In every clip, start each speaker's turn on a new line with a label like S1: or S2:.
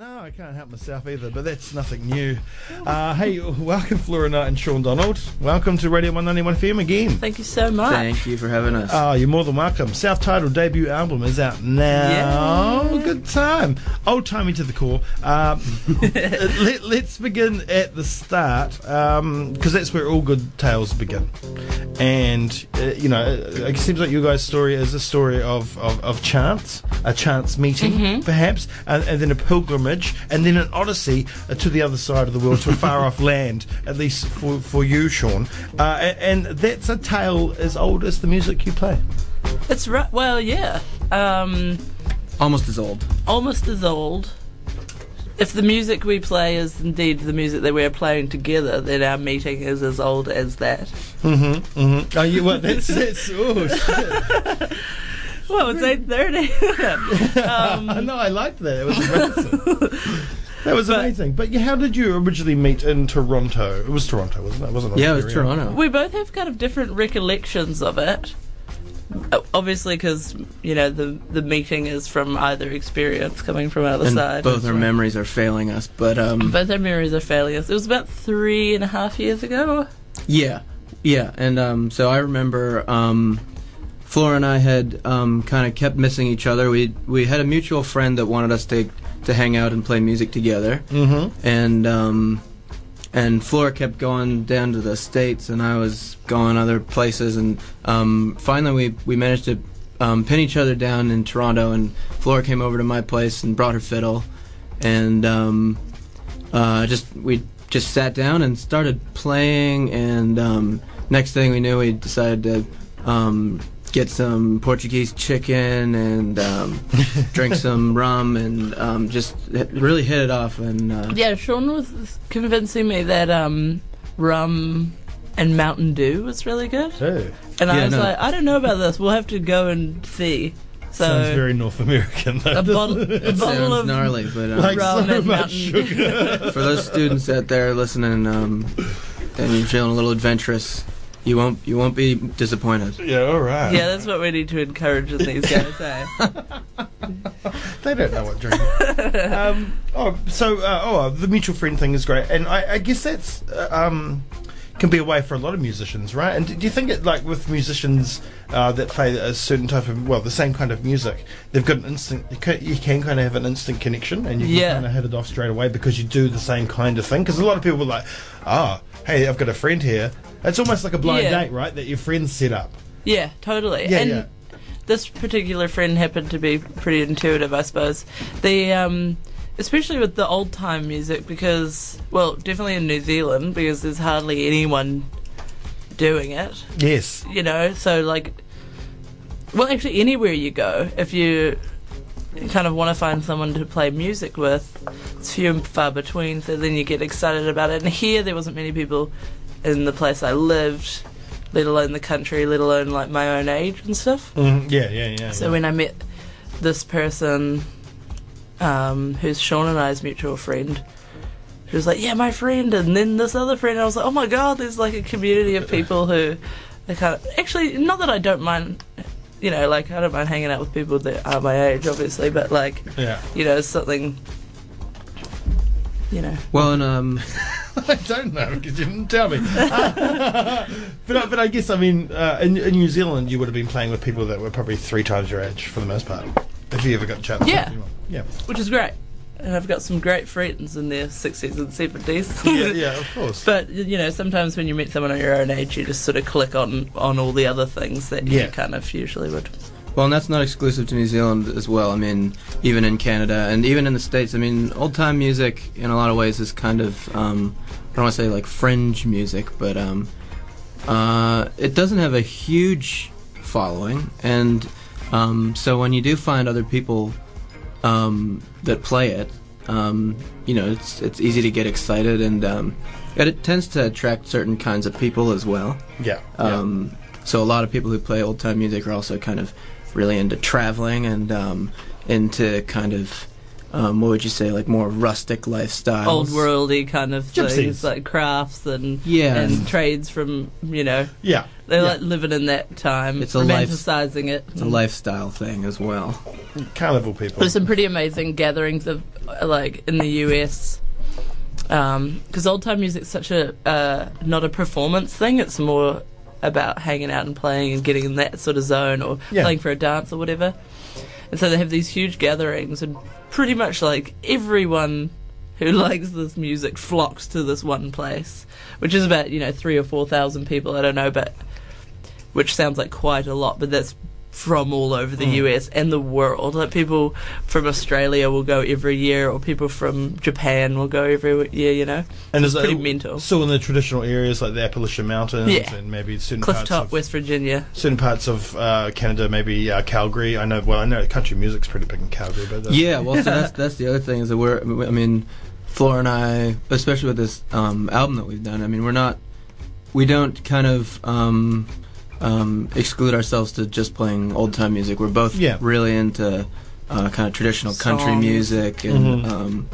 S1: No, I can't help myself either, but that's nothing new. Uh, hey, welcome, Flora Knight and Sean Donald. Welcome to Radio 191 FM again.
S2: Thank you so much.
S3: Thank you for having us.
S1: Oh, you're more than welcome. Self-titled debut album is out now.
S2: Yeah.
S1: Good time. Old timey to the core. Um, let, us begin at the start because that's where all good tales begin. And uh, you know, it seems like your guys' story is a story of, of, of chance, a chance meeting, perhaps, and, and then a pilgrimage, and then an odyssey uh, to the other side of the world, to a far off land, at least for, for you, Sean. Uh, and, and that's a tale as old as the music you play.
S2: It's right. Well, yeah. Um,
S3: Almost as old.
S2: almost as old. If the music we play is indeed the music that we're playing together, then our meeting is as old as that.
S1: Mm-hmm. mm-hmm. Oh, you what? That's that's. Oh, shit.
S2: Well, it's eight thirty. um,
S1: no, I liked that. It was amazing. That was
S2: But-
S1: amazing. But how did you originally meet in Toronto? It was Toronto, wasn't it? Wasn't
S3: Yeah, it was Toronto.
S2: we both have kind of different recollections of it. Obviously, because you know the the meeting is from either experience coming from either
S3: and
S2: side.
S3: both our memories are failing us, but um,
S2: Both our memories are failing us. It was about three and a half years ago.
S3: yeah, yeah, and um, so I remember um, Flora and I had um, kind of kept missing each other. We we had a mutual friend that wanted us to to hang out and play music together,
S1: Mm-hmm.
S3: and um, and Flora kept going down to the states, and I was going other places, and um, finally we we managed to um, pin each other down in Toronto, and Flora came over to my place and brought her fiddle, and um, uh, just we just sat down and started playing, and um, next thing we knew, we decided to um, get some Portuguese chicken and um, drink some rum, and um, just hit- really hit it off, and. Uh,
S2: Yeah, Sean was convincing me that um, rum and Mountain Dew was really good,
S1: Oh,
S2: and I
S3: Yeah,
S2: was
S3: no.
S2: like, I don't know about this. We'll have to go and see. So
S1: sounds very North American.
S2: a bottle, a bottle of
S3: gnarly, but um,
S1: like
S2: rum
S1: so
S2: and
S1: much
S2: Mountain
S1: sugar.
S3: for those students out there listening, um, and you're feeling a little adventurous, you won't you won't be disappointed.
S1: yeah, all right.
S2: Yeah, that's what we need to encourage in these guys. Eh?
S1: They don't know what drinking. um, oh, so uh, oh, the mutual friend thing is great, and I, I guess that's uh, um, can be a way for a lot of musicians, right? And do do you think it like with musicians uh, that play a certain type of well, the same kind of music, they've got an instant. You can, you can kind of have an instant connection, and you can
S2: Yeah.
S1: kind of hit it off straight away because you do the same kind of thing. Because a lot of people are like, ah, hey, I've got a friend here. It's almost like a blind
S2: Yeah.
S1: date, right? That your friends set up.
S2: Yeah, totally.
S1: Yeah,
S2: and
S1: yeah.
S2: this particular friend happened to be pretty intuitive, I suppose. The um, especially with the old time music, because well, definitely in New Zealand, because there's hardly anyone doing it.
S1: Yes.
S2: You know, so like, well, actually, anywhere you go, if you kind of want to find someone to play music with, it's few and far between. So then you get excited about it. And here, there wasn't many people in the place I lived, let alone the country, let alone like my own age and stuff.
S1: Mm, yeah, yeah, yeah.
S2: So
S1: yeah.
S2: when I met this person, um, who's Sean and I's mutual friend, she was like, "Yeah, my friend," and then this other friend. I was like, "Oh my god, there's like a community of people who are kind of actually not that I don't mind." You know, like I don't mind hanging out with people that are my age, obviously, but like,
S1: yeah.
S2: you know, something, you know,
S3: Well, and um,
S1: I don't know because you didn't tell me. but I- but I guess I mean uh, in, in New Zealand you would have been playing with people that were probably three times your age for the most part. If you ever got a chance.
S2: Yeah.
S1: Yeah.
S2: which is great. And I've got some great friends in their sixties and seventies.
S1: Yeah. Yeah. Of course.
S2: But you know, sometimes when you meet someone of your own age, you just sort of click on on all the other things that
S1: Yeah.
S2: you kind of usually would.
S3: Well, and that's not exclusive to New Zealand as well. I mean, even in Canada and even in the states. I mean, old time music in a lot of ways is kind of um, I don't want to say like fringe music, but um, uh, it doesn't have a huge following, and um, so when you do find other people um, that play it, um, you know, it's it's easy to get excited, and um, and it tends to attract certain kinds of people as well.
S1: yeah.
S3: Um, So a lot of people who play old time music are also kind of really into traveling and um, into kind of um, what would you say, like more rustic lifestyles,
S2: Old worldy kind of
S1: Gypsies.
S2: things like crafts and
S3: Yeah.
S2: and trades from you know
S1: Yeah.
S2: they're
S1: Yeah.
S2: like living in that time,
S3: It's a life-
S2: romanticizing it.
S3: It's a lifestyle thing as well.
S1: Carnival people.
S2: There's some pretty amazing gatherings of uh, like in the US because old time music's such a uh, not a performance thing. It's more about hanging out and playing and getting in that sort of zone or
S1: Yeah.
S2: playing for a dance or whatever. And so they have these huge gatherings and pretty much like everyone who likes this music flocks to this one place, which is about you know three or four thousand people. I don't know, but which sounds like quite a lot, but that's from all over the
S1: Mm.
S2: US and the world. Like people from Australia will go every year, or people from Japan will go every year. You know,
S1: and
S2: it's
S1: is
S2: pretty
S1: it
S2: mental.
S1: Still in the traditional areas like the Appalachian Mountains
S2: Yeah.
S1: and maybe certain
S2: Cliff
S1: parts
S2: Top,
S1: of
S2: West Virginia.
S1: certain parts of uh, Canada, maybe uh, Calgary. I know. Well, I know country music's pretty big in Calgary, but uh,
S3: Yeah, well, so that's that's the other thing is that we're. I mean, Flora and I, especially with this um, album that we've done. I mean, we're not. We don't kind of um, um, exclude ourselves to just playing old time music. We're both
S1: Yeah.
S3: really into uh, kind of traditional country
S2: Songs.
S3: music and
S1: Mhm.
S3: um,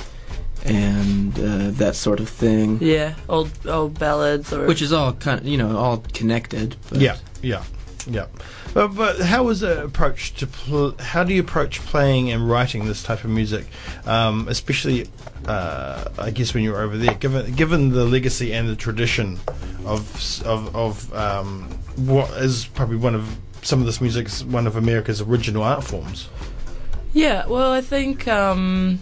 S3: and uh, that sort of thing,
S2: Yeah, old old ballads or
S3: which is all kind of you know all connected. But
S1: Yeah, yeah, yeah. But, but how was it approached to pl- how do you approach playing and writing this type of music, um, especially uh, I guess when you were over there, given given the legacy and the tradition of of of um, what is probably one of some of this music is one of America's original art forms.
S2: Yeah, well, I think um,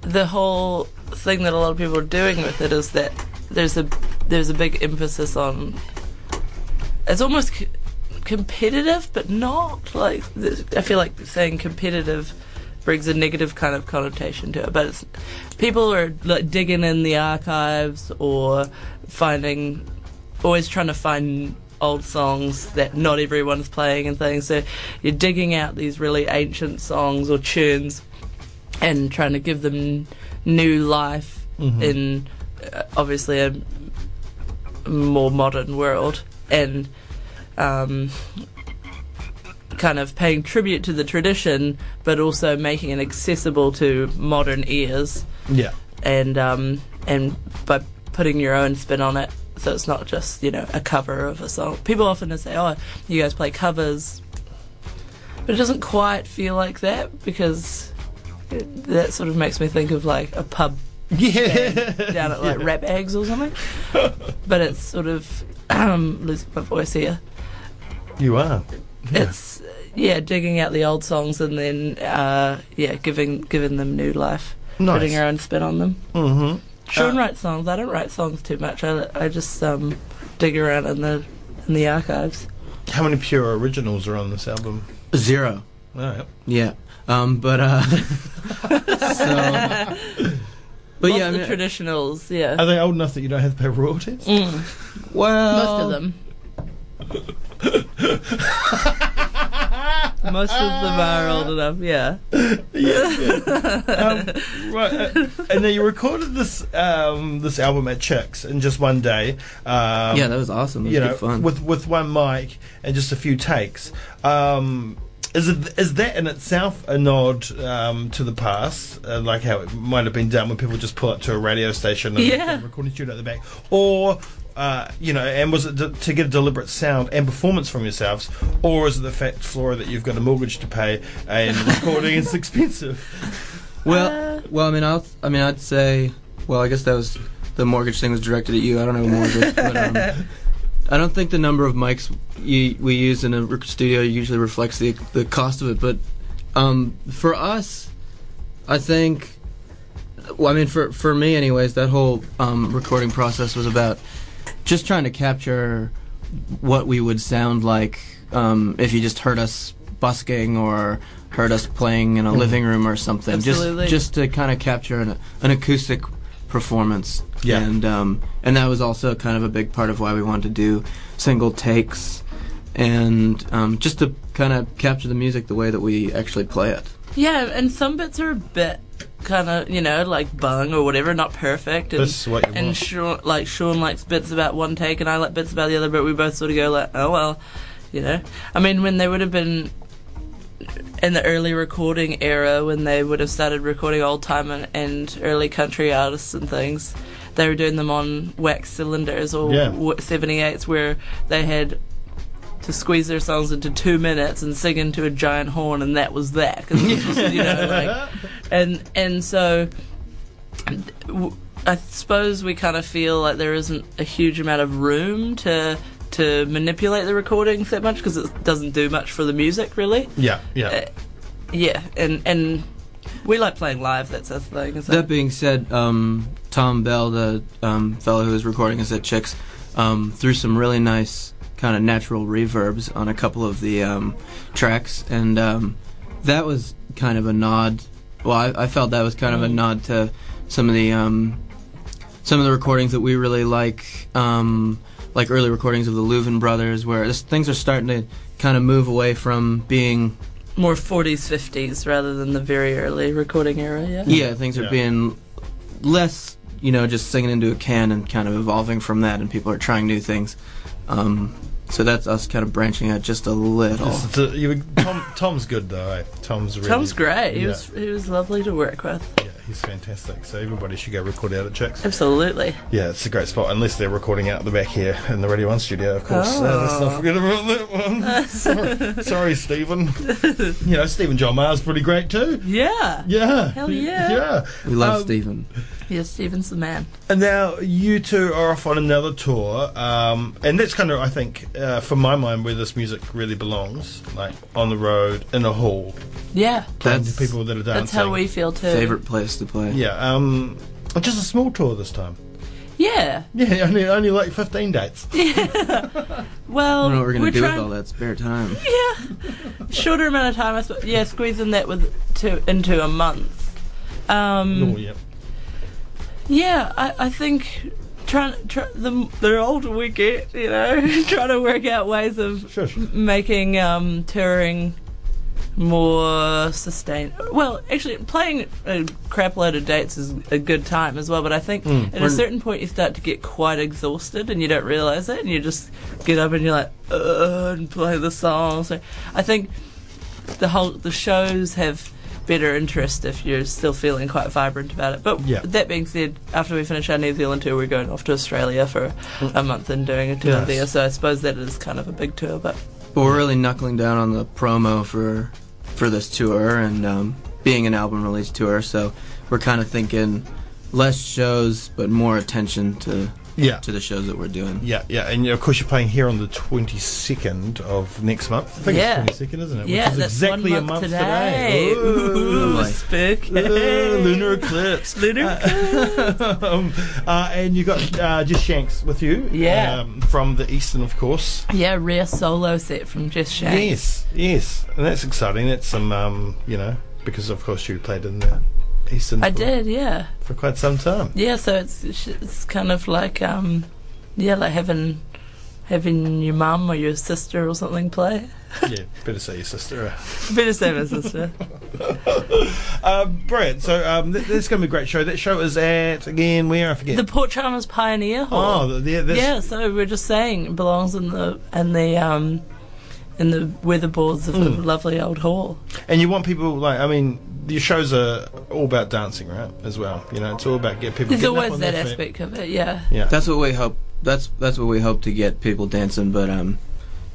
S2: the whole thing that a lot of people are doing with it is that there's a there's a big emphasis on it's almost c- competitive, but not like I feel like saying competitive brings a negative kind of connotation to it. But it's people are like digging in the archives or finding always trying to find old songs that not everyone's playing and things. So you're digging out these really ancient songs or tunes and trying to give them new life
S1: Mhm.
S2: in uh, obviously a more modern world and um, kind of paying tribute to the tradition but also making it accessible to modern ears.
S1: Yeah,
S2: and um, and by putting your own spin on it, so it's not just you know a cover of a song. People often say, "Oh, you guys play covers," but it doesn't quite feel like that because it, that sort of makes me think of like a pub
S1: yeah,
S2: down at like
S1: Yeah.
S2: Rap Eggs or something. but it's sort of um, losing my voice here.
S1: You are. Yeah.
S2: It's yeah, digging out the old songs and then uh, yeah, giving giving them new life,
S1: Nice.
S2: putting our own spin on them.
S1: Mm-hmm.
S2: Sean
S1: Uh,
S2: writes songs. I don't write songs too much. I, I just um, dig around in the in the archives.
S1: How many pure originals are on this album?
S3: zero.
S1: All right.
S3: Yeah, um, but uh, so. But
S2: Lots
S3: yeah, I mean,
S2: the traditionals. Yeah,
S1: Are they old enough that you don't have to pay royalties?
S2: Mm,
S3: well,
S2: most of them. most of them are old enough. Yeah.
S1: um, right, uh, and then you recorded this um, this album at Chicks in just one day. Um,
S3: yeah, that was awesome. It was
S1: you know,
S3: fun.
S1: with with one mic and just a few takes. Um, is it is that in itself a nod um, to the past, uh, like how it might have been done when people just pull up to a radio station and
S2: Yeah.
S1: recording studio at the back, or uh, you know, and was it de- to get a deliberate sound and performance from yourselves, or is it the fact, Flora, that you've got a mortgage to pay and recording is expensive?
S3: Well,
S2: Uh,
S3: well, I mean, I'll, I mean, I'd say, well, I guess that was the mortgage thing was directed at you. I don't know mortgage, but um, I don't think the number of mics you, we use in a studio usually reflects the the cost of it. But um, for us, I think, well, I mean, for for me, anyways, that whole um, recording process was about just trying to capture what we would sound like um, if you just heard us busking or heard us playing in a
S1: Mhm.
S3: living room or something.
S2: Absolutely.
S3: Just just to kind of capture an, an acoustic performance.
S1: Yeah.
S3: And um, and that was also kind of a big part of why we wanted to do single takes and um, just to kind of capture the music the way that we actually play it.
S2: yeah, and some bits are a bit kind of you know like bung or whatever, not perfect. And,
S1: This is what you
S2: and
S1: want.
S2: Sean, like Sean likes bits about one take, and I like bits about the other. But we both sort of go like, oh well, you know. I mean, when they would have been in the early recording era when they would have started recording old time and, and early country artists and things. They were doing them on wax cylinders or
S1: Yeah.
S2: 78s where they had to squeeze their songs into two minutes and sing into a giant horn, and that was that. 'Cause was you know, like, and and so I suppose we kind of feel like there isn't a huge amount of room to to manipulate the recordings that much because it doesn't do much for the music really.
S1: Yeah, yeah.
S2: Uh, yeah, and and we like playing live. That's the thing.
S3: That being said, um, Tom Bell, the um, fellow who was recording us at Chicks, um, threw some really nice kind of natural reverbs on a couple of the um, tracks, and um, that was kind of a nod. Well, I, I felt that was kind of a nod to some of the um, some of the recordings that we really like, um, like early recordings of the Louvin brothers, where this, things are starting to kind of move away from being
S2: more 40s, 50s rather than the very early recording era. Yeah.
S3: Yeah, things are
S1: Yeah.
S3: being less, you know, just singing into a can and kind of evolving from that, and people are trying new things. Um, so that's us kind of branching out just a little.
S1: It's- it's a- you- Tom, Tom's good though. Eh? Tom's really.
S2: Tom's great. He
S1: Yeah.
S2: was he was lovely to work with.
S1: Yeah, he's fantastic. So everybody should go record out at Chicks.
S2: Absolutely.
S1: Yeah, it's a great spot, unless they're recording out the back here in the Radio 1 studio, of course. Uh, let's
S2: Oh.
S1: not forget about that one. sorry, sorry, Stephen. you know, Stephen John Maher's pretty great too.
S2: Yeah.
S1: Yeah.
S2: Hell yeah.
S1: Yeah.
S3: we love
S1: Um,
S3: Stephen.
S2: Yes, Stephen's the man.
S1: And now you two are off on another tour, um, and that's kind of, I think, uh, for my mind, where this music really belongs, like on the road in a hall,
S2: Yeah.
S1: playing
S3: That's
S1: to people that are dancing.
S2: That's how we feel too.
S3: Favorite place to play.
S1: Yeah, um, just a small tour this time.
S2: Yeah.
S1: Yeah, only only like fifteen dates. Yeah.
S2: Well,
S3: I don't know what we're gonna do
S2: trying,
S3: with all that spare time.
S2: Yeah. Shorter amount of time, I suppose. Yeah, squeezing that with to into a month. Um,
S1: oh, yeah.
S2: Yeah, I, I think trying try, the the older we get, you know, trying to work out ways of
S1: Sure, sure.
S2: m- making um, touring more sustained. Well, actually, playing a crap load of dates is a good time as well. But I think
S1: Mm.
S2: at a certain point you start to get quite exhausted and you don't realize it, and you just get up and you're like, uh, and play the song. So I think the whole the shows have better interest if you're still feeling quite vibrant about it. But
S1: Yeah.
S2: that being said, after we finish our New Zealand tour, we're going off to Australia for a month and doing a tour
S1: Nice.
S2: there. So I suppose that is kind of a big tour. But
S3: But we're really knuckling down on the promo for for this tour and um, being an album release tour. So we're kind of thinking less shows, but more attention to
S1: Yeah.
S3: to the shows that we're doing.
S1: Yeah, yeah, and of course you're playing here on the 22nd of next month. I think
S2: Yeah.
S1: it's 22nd, isn't it?
S2: yeah,
S1: Which is
S2: that's
S1: exactly
S2: one
S1: a month
S2: today.
S1: today. Ooh.
S3: Lovely.
S2: spooky.
S1: Uh, lunar eclipse.
S2: Lunar
S1: um, uh, and you got uh, Jess Shanks with you.
S2: Yeah.
S1: Um, from the Eastern, of course.
S2: Yeah, rare solo set from Jess Shanks.
S1: Yes, yes, and that's exciting. That's some, um, you know, because of course you played in the Eastern.
S2: I
S1: for,
S2: did, yeah.
S1: for quite some time.
S2: Yeah, so it's it's kind of like um, yeah, like having having your mum or your sister or something play.
S1: yeah, better say your sister.
S2: Better say my sister.
S1: Um, brilliant. So um, th- this is going to be a great show. That show is at again where I forget.
S2: the Port Chalmers Pioneer Hall.
S1: oh, the, the,
S2: yeah, so we're just saying it belongs in the in the um in the weatherboards of the
S1: Mm.
S2: lovely old hall.
S1: And you want people like I mean, your shows are all about dancing, right? As well, you know, it's all about get people.
S2: There's
S1: getting up
S2: always
S1: on
S2: that
S1: their feet.
S2: aspect of it, yeah.
S1: Yeah,
S3: That's what we hope. That's that's what we hope to get people dancing. But um,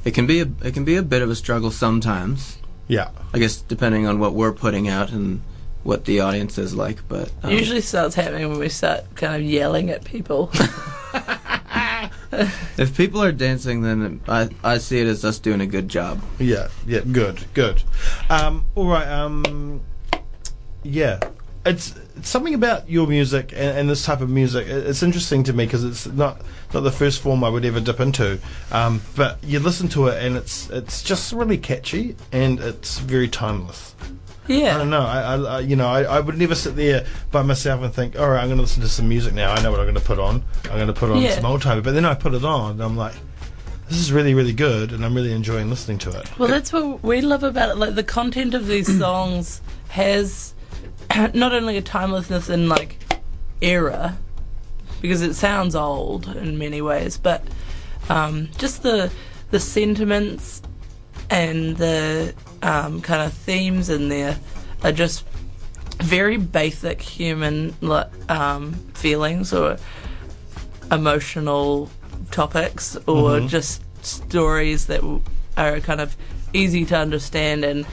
S3: it can be a it can be a bit of a struggle sometimes.
S1: yeah,
S3: I guess depending on what we're putting out and what the audience is like. But um,
S2: Usually starts happening when we start kind of yelling at people.
S3: if people are dancing, then I I see it as us doing a good job.
S1: yeah, yeah. Good, good. Um, all right. Um, yeah, it's, it's something about your music and, and this type of music. It's interesting to me because it's not not the first form I would ever dip into. Um, but you listen to it and it's it's just really catchy and it's very timeless. I don't know. I, I, I you know, I, I would never sit there by myself and think, all right, I'm going to listen to some music now. I know what I'm going to put on. I'm going to put on
S2: Yeah.
S1: some old time. But then I put it on, and I'm like, this is really, really good, and I'm really enjoying listening to it.
S2: Well, that's what we love about it. Like the content of these songs has not only a timelessness in like era, because it sounds old in many ways, but um, just the the sentiments and the um, kind of themes in there are just very basic human um, feelings or emotional topics or just stories that are kind of easy to understand and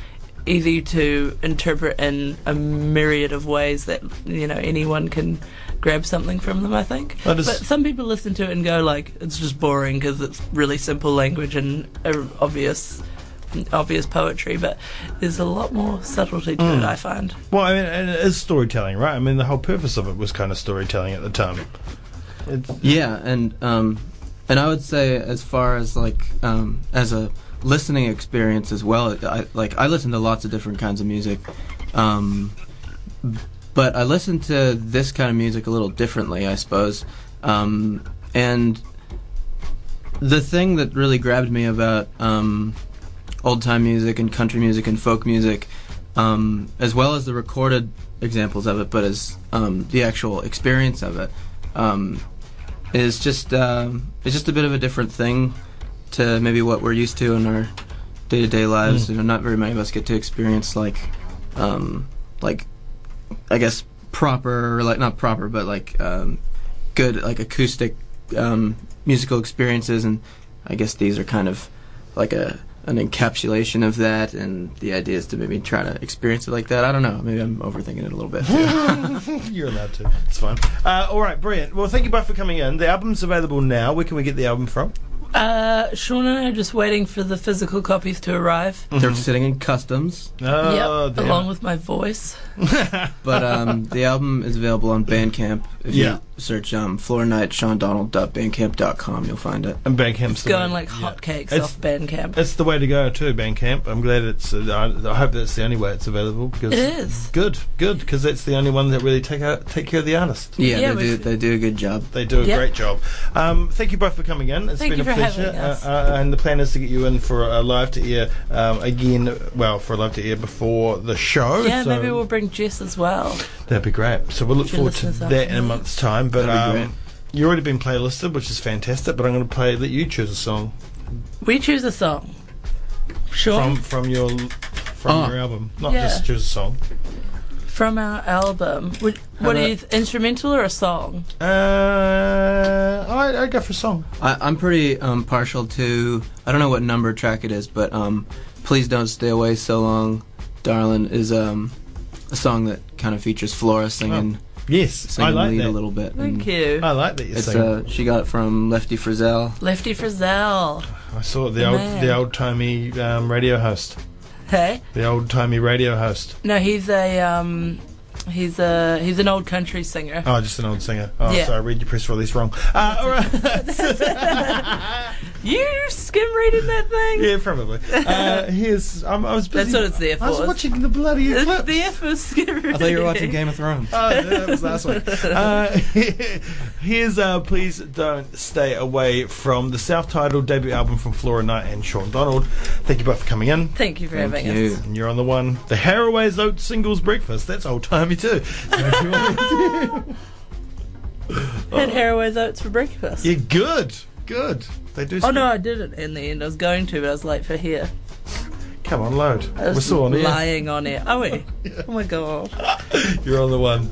S2: easy to interpret in a myriad of ways that you know anyone can grab something from them i think.
S1: That is-
S2: but some people listen to it and go like it's just boring because it's really simple language and uh, obvious obvious poetry but there's a lot more subtlety to it i find
S1: Well, I mean, and it is storytelling, right? I mean, the whole purpose of it was kind of storytelling at the time. It's,
S3: Yeah, and um, and I would say as far as like um, as a listening experience as well, I, like I listen to lots of different kinds of music, um, but I listen to this kind of music a little differently, I suppose. Um, and the thing that really grabbed me about um, old time music and country music and folk music, um, as well as the recorded examples of it, but as um, the actual experience of it, um, is just um, it's just a bit of a different thing to maybe what we're used to in our day to day lives. You know, not very many of us get to experience like um, like I guess proper like not proper, but like um, good like acoustic um, musical experiences, and I guess these are kind of like a an encapsulation of that, and the idea is to maybe try to experience it like that. I don't know. Maybe I'm overthinking it a little bit.
S1: You're allowed to. It's fine. Uh, all right, brilliant. Well, thank you both for coming in. The album's available now. Where can we get the album from?
S2: uh, sean and i are just waiting for the physical copies to arrive
S3: They're sitting in customs,
S1: Oh,
S2: yep
S1: damn
S2: along with my voice
S3: but um, the album is available on Bandcamp. If
S1: Yeah.
S3: you search um, Flora Knight Sean Donald. Donald.bandcamp.com, you'll find it.
S1: and Bandcamp's
S2: it's
S1: the
S2: going
S1: way-
S2: like
S1: yeah.
S2: hotcakes
S1: It's-
S2: off bandcamp
S1: It's the way to go too, Bandcamp. I'm glad it's. Uh, I, I hope that's the only way it's available. Because
S2: it is
S1: Good, good, because that's the only one that really take out, take care of the artist.
S3: Yeah,
S2: Yeah,
S3: they do.
S2: should-
S3: They do a good job.
S1: They do a
S2: Yep.
S1: great job. Um, thank you both for coming in. It's
S2: Thank
S1: been
S2: you
S1: a
S2: for
S1: pleasure.
S2: us.
S1: Uh, uh, and the plan is to get you in for a live to air um, again. Well, for a live to air before the show.
S2: yeah
S1: so
S2: maybe we'll bring jess as well
S1: That'd be great. So we'll look
S2: If
S1: forward to
S2: listeners are
S1: that in a month's time. But
S3: That'd
S1: um,
S3: great.
S1: you already been playlisted, which is fantastic. But I'm going to play. that you choose a song
S2: we choose a song Sean?
S1: from from your from
S3: Oh.
S1: your album. Not
S2: Yeah.
S1: just choose a song.
S2: From our album. What, what are you, instrumental or a song?
S1: Uh, I I go for a song.
S3: I, I'm pretty um, partial to. I don't know what number track it is, but um, "Please Don't Stay Away So Long, Darling" is um, a song that kind of features Flora singing,
S1: Yes, I
S3: singing
S1: like
S3: lead
S1: that.
S3: a little bit.
S2: Thank you.
S1: I like that you
S3: It's
S1: sing.
S3: uh, she got it from Lefty Frizzell.
S2: Lefty Frizzell.
S1: I saw the
S2: the
S1: old
S2: man.
S1: the old timey um, radio host.
S2: Hey?
S1: The old timey radio host.
S2: No, he's a um he's a he's an old country singer.
S1: Oh, just an old singer. Oh,
S2: Yeah.
S1: sorry, read your press release wrong. Uh, all right.
S2: You skim reading that thing?
S1: yeah, probably. Uh, here's. Um, I was busy.
S2: That's what it's there for.
S1: I was watching the bloody
S2: It's
S1: eclipse.
S2: there for skim reading.
S3: I thought you were watching Game of Thrones.
S1: Oh, yeah, that was last week. Uh, here's uh, Please Don't Stay Away from the self titled debut album from Flora Knight and Sean Donald. Thank you both for coming in.
S2: Thank you for
S3: Thank
S2: having
S3: you.
S2: us.
S1: And you're on the one. The Harraway's Oat Singles Breakfast. That's old timey too. So if you want to-
S2: Had Harraway's oats for breakfast.
S1: You're good. Good. They do.
S2: Oh no, I didn't in the end. I was going to, but I was late for here.
S1: Come on, load.
S2: I
S1: We're
S2: was
S1: still on
S2: lying on it. Oh wait. Oh my god.
S1: You're on the one.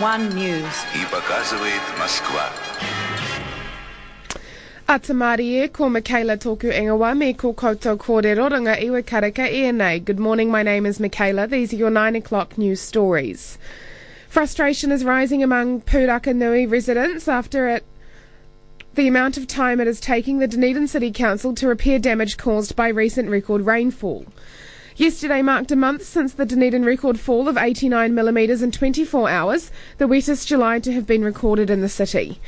S4: One News.
S5: И показывает Москва.
S6: Atamari ko Michaela Toku Engawa me ko koto kore iwa karaka e. Good morning, my name is Michaela. These are your 9 o'clock news stories. Frustration is rising among Purakaunui residents after it the amount of time it is taking the Dunedin City Council to repair damage caused by recent record rainfall. Yesterday marked a month since the Dunedin record fall of 89 millimetres in 24 hours, the wettest July to have been recorded in the city.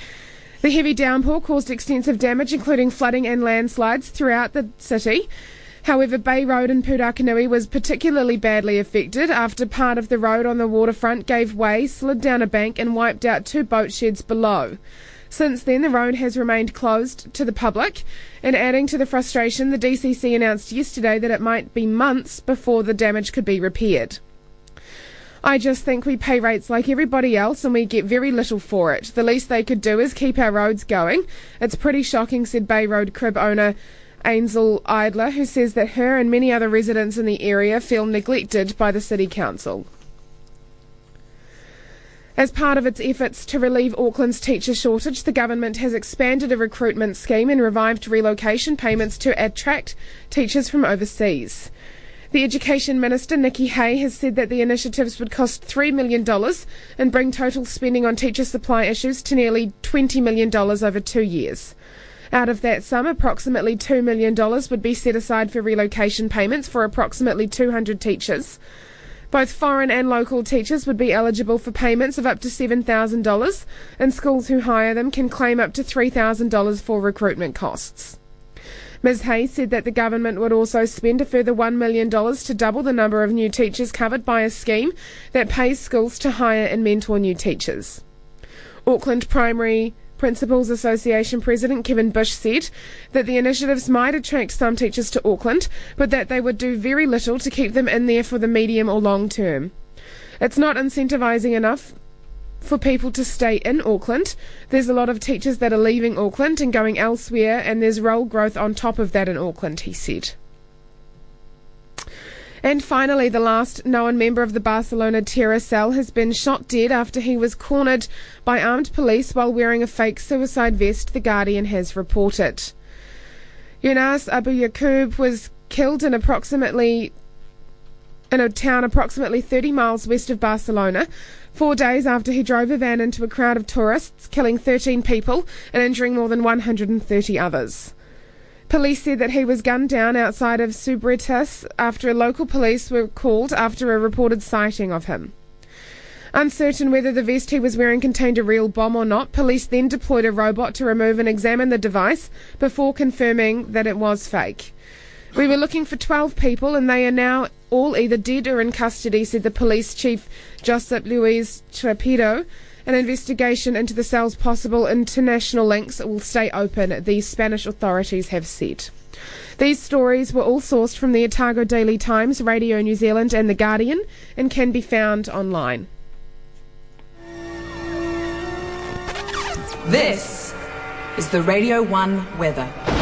S6: The heavy downpour caused extensive damage, including flooding and landslides throughout the city. However, Bay Road in Purakaunui was particularly badly affected after part of the road on the waterfront gave way, slid down a bank, and wiped out two boat sheds below. Since then, the road has remained closed to the public, and adding to the frustration, the DCC announced yesterday that it might be months before the damage could be repaired. I just think we pay rates like everybody else and we get very little for it. The least they could do is keep our roads going. It's pretty shocking, said Bay Road crib owner Ainsley Idler, who says that her and many other residents in the area feel neglected by the City Council. As part of its efforts to relieve Auckland's teacher shortage, the government has expanded a recruitment scheme and revived relocation payments to attract teachers from overseas. The Education Minister, Nikki Kaye, has said that the initiatives would cost $3 million and bring total spending on teacher supply issues to nearly $20 million over two years. Out of that sum, approximately $2 million would be set aside for relocation payments for approximately 200 teachers. Both foreign and local teachers would be eligible for payments of up to $7,000, and schools who hire them can claim up to $3,000 for recruitment costs. Ms. Hayes said that the government would also spend a further $1 million to double the number of new teachers covered by a scheme that pays schools to hire and mentor new teachers. Auckland Primary Principals Association President Kevin Bush said that the initiatives might attract some teachers to Auckland, but that they would do very little to keep them in there for the medium or long term. It's not incentivising enough for people to stay in Auckland. There's a lot of teachers that are leaving Auckland and going elsewhere, and there's role growth on top of that in Auckland, he said. And finally, the last known member of the Barcelona terror cell has been shot dead after he was cornered by armed police while wearing a fake suicide vest, The Guardian has reported. Yunus Abu Yaqub was killed in approximately in a town approximately 30 miles west of Barcelona, four days after he drove a van into a crowd of tourists, killing 13 people and injuring more than 130 others. Police said that he was gunned down outside of Subirats after local police were called after a reported sighting of him. Uncertain whether the vest he was wearing contained a real bomb or not, police then deployed a robot to remove and examine the device before confirming that it was fake. We were looking for 12 people and they are now all either dead or in custody, said the police chief Josep Luis Trapero. An investigation into the cell's possible international links will stay open, the Spanish authorities have said. These stories were all sourced from the Otago Daily Times, Radio New Zealand, and The Guardian, and can be found online.
S4: This is the Radio 1 weather.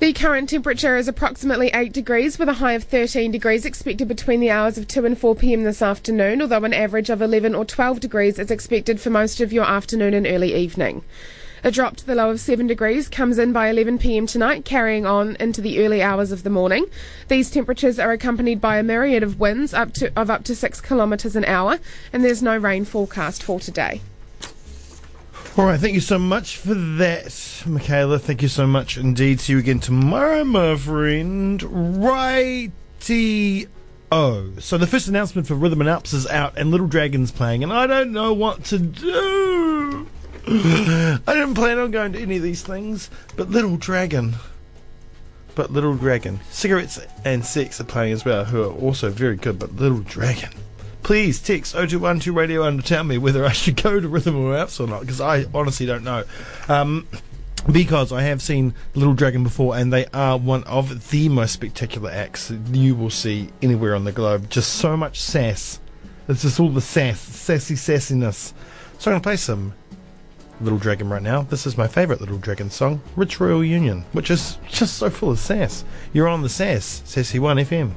S6: The current temperature is approximately 8 degrees with a high of 13 degrees expected between the hours of 2 and 4 pm this afternoon, although an average of 11 or 12 degrees is expected for most of your afternoon and early evening. A drop to the low of 7 degrees comes in by 11 pm tonight, carrying on into the early hours of the morning. These temperatures are accompanied by a myriad of winds up to, of up to 6 kilometres an hour, and there's no rain forecast for today.
S1: All right, thank you so much for that, Michaela. Thank you so much indeed. See you again tomorrow, my friend. Righty. Oh, so the first announcement for Rhythm and Alps is out, and Little Dragon's playing, and I don't know what to do. I didn't plan on going to any of these things, but Little Dragon. But Little Dragon. Cigarettes and Sex are playing as well, who are also very good, but Little Dragon please text 0212 Radio and tell me whether I should go to Rhythm or Alps or not, because I honestly don't know. Um, because I have seen Little Dragon before, and they are one of the most spectacular acts you will see anywhere on the globe. Just so much sass. It's just all the sass, sassy sassiness. So I'm going to play some
S7: Little Dragon right now. This is my favourite Little Dragon song, Ritual Union, which is just so full of sass. You're on the sass, Sassy 1 FM.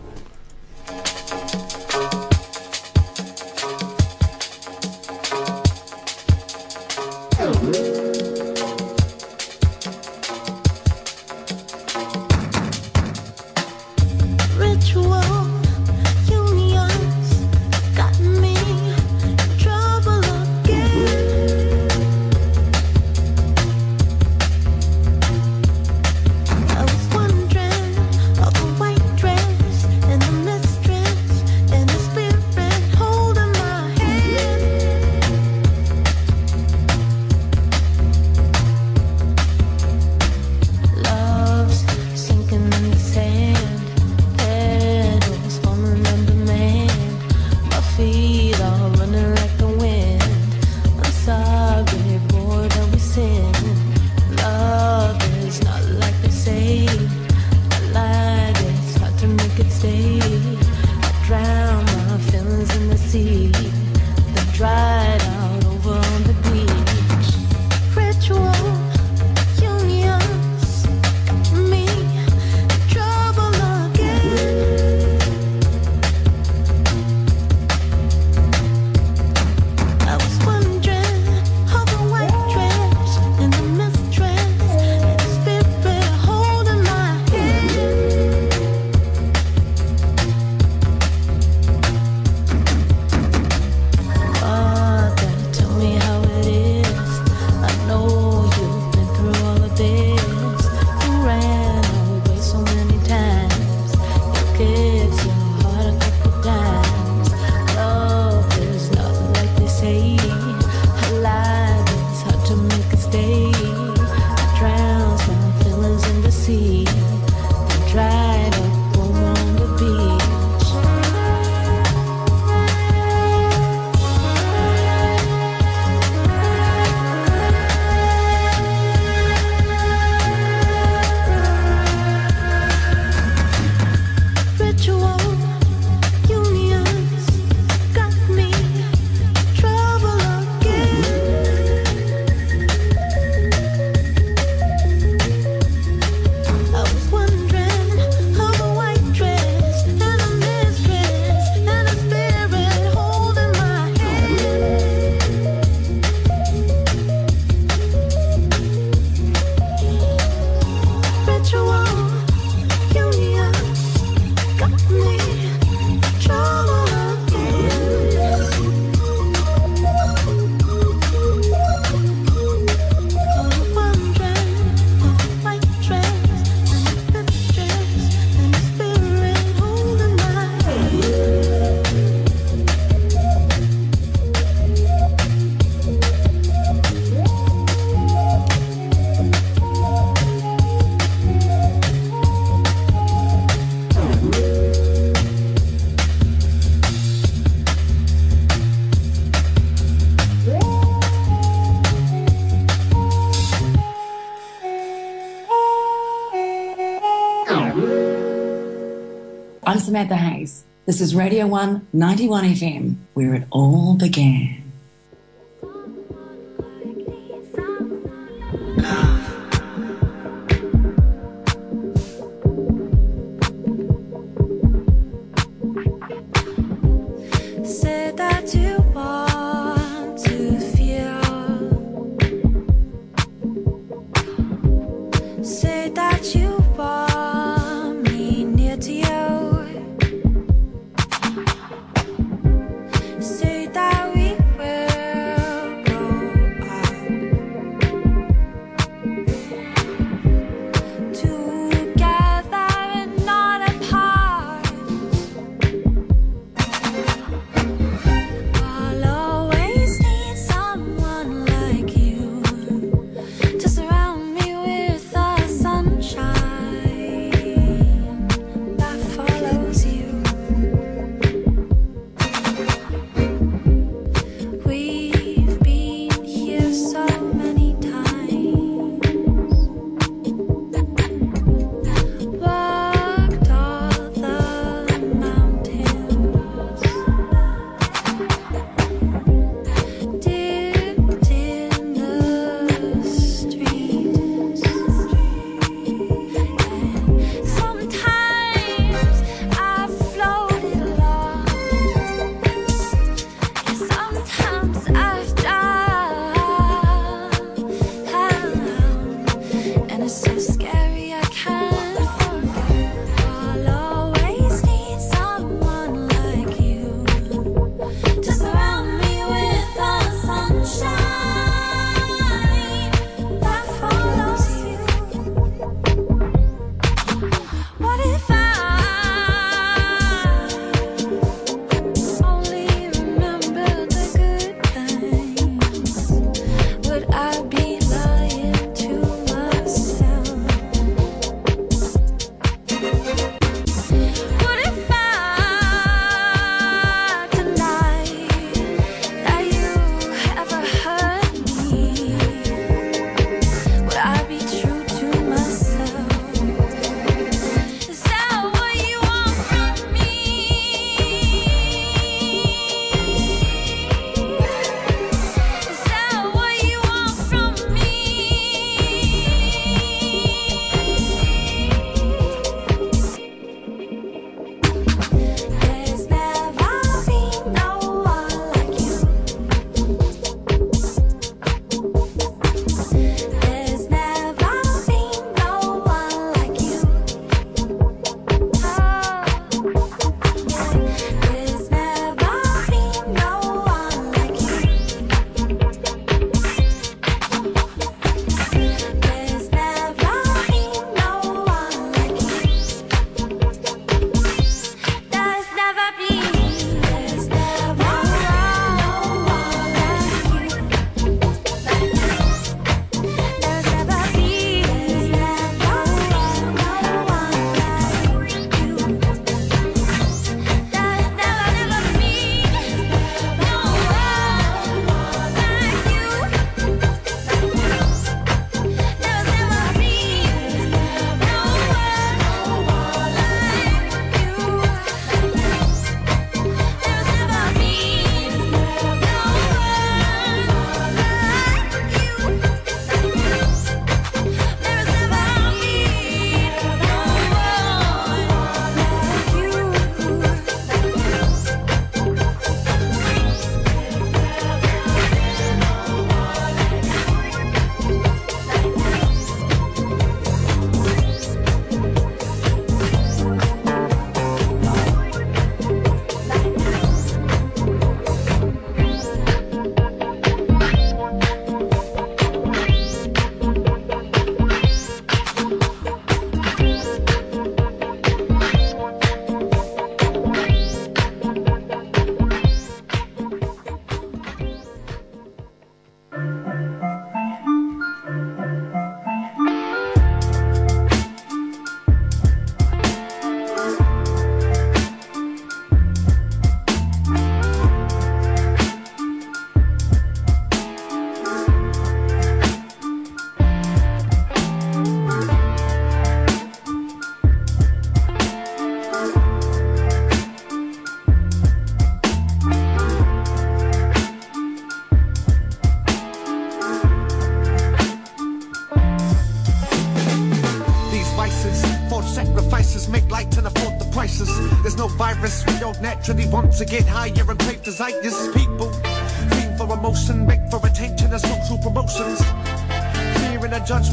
S8: This is
S9: Radio 1 91 FM, where it all began.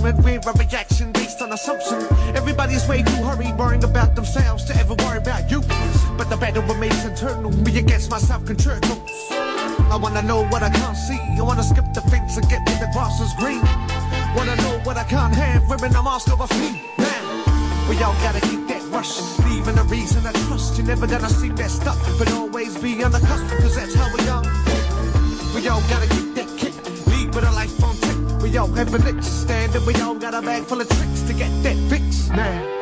S10: Judgment, we're a reaction based on assumption. Everybody's way too hurried, worrying about themselves to ever worry about you. But the battle remains internal, me against myself concertos. I wanna know what I can't see. I wanna skip the fence and get where the grass is green. Wanna know what I can't have, wearing a mask over feet. Man, we all gotta keep that rush. Leaving a reason I trust. You're never gonna see that stuff, but always be on the cusp, cause that's how we are. We all gotta keep that tick. We all have a niche stand, and we all got a bag full of tricks to get that fix. Man.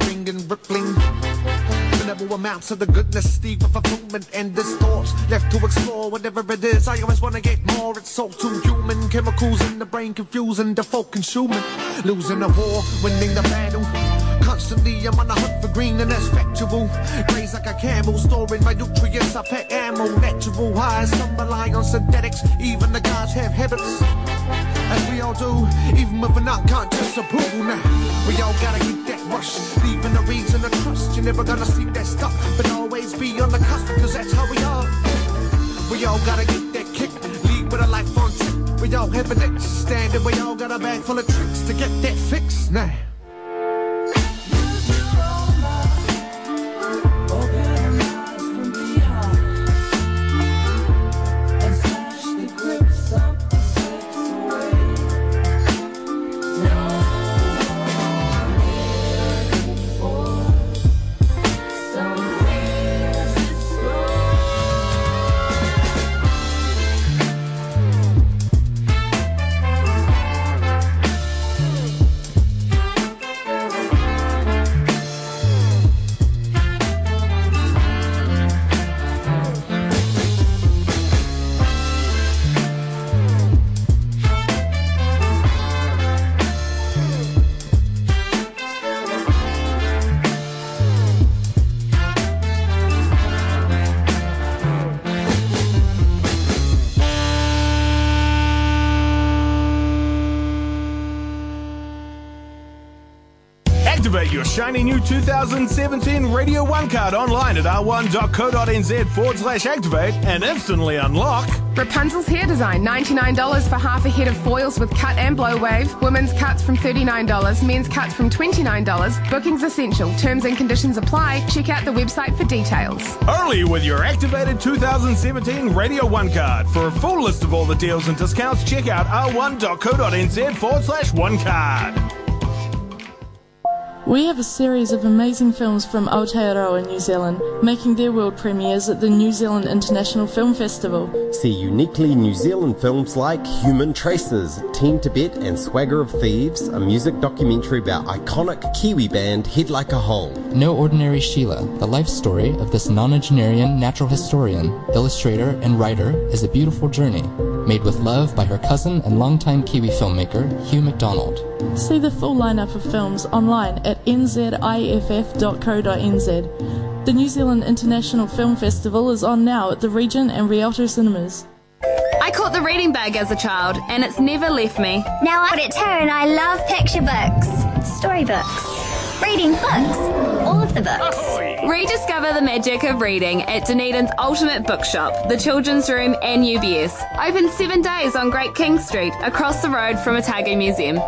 S10: Firing and rippling. Minimal amounts of the goodness, Steve of fulfillment, endless thoughts left to explore. Whatever it is, I always wanna get more. It's all too human. Chemicals in the brain confusing, default consuming. Losing the war, winning the battle. Constantly, I'm on the hunt for green, and that's factual. Graze like a camel, storing my nutrients. I pack ammo, natural highs. Some rely on synthetics, even the gods have habits. As we all do, even with an unconscious approval now. We all gotta get that rush, leaving a reason to trust. You're never gonna see that stuff, but always be on the cusp, cause that's how we are. We all gotta get that kick, lead with a life on tip. We all have an itch, standing, we all got a bag full of tricks to get that fix now.
S11: 2017 Radio 1 card online at r1.co.nz forward slash activate and instantly unlock.
S6: Rapunzel's hair design, $99 for half a head of foils with cut and blow wave. Women's cuts from $39, men's cuts from $29. Bookings essential. Terms and conditions apply. Check out the website for details.
S11: Early with your activated 2017 Radio 1 card. For a full list of all the deals and discounts, check out r1.co.nz forward slash 1 card.
S2: We have a series of amazing films from Aotearoa, New Zealand, making their world premieres at the New Zealand International Film Festival.
S12: See uniquely New Zealand films like Human Traces, Teen Tibet and Swagger of Thieves, a music documentary about iconic Kiwi band Head Like a Hole.
S13: No Ordinary Sheila, the life story of this nonagenarian natural historian, illustrator, and writer, is a beautiful journey, made with love by her cousin and longtime Kiwi filmmaker, Hugh MacDonald.
S2: See the full lineup of films online at nziff.co.nz. The New Zealand International Film Festival is on now at the Regent and Rialto cinemas.
S14: I caught the reading bug as a child, and it's never left me.
S15: Now I it too, and I love picture books, storybooks, reading books, all of the books.
S14: Oh, Rediscover the magic of reading at Dunedin's Ultimate Bookshop, the Children's Room, and UBS. Open seven days on Great King Street, across the road from Otago Museum.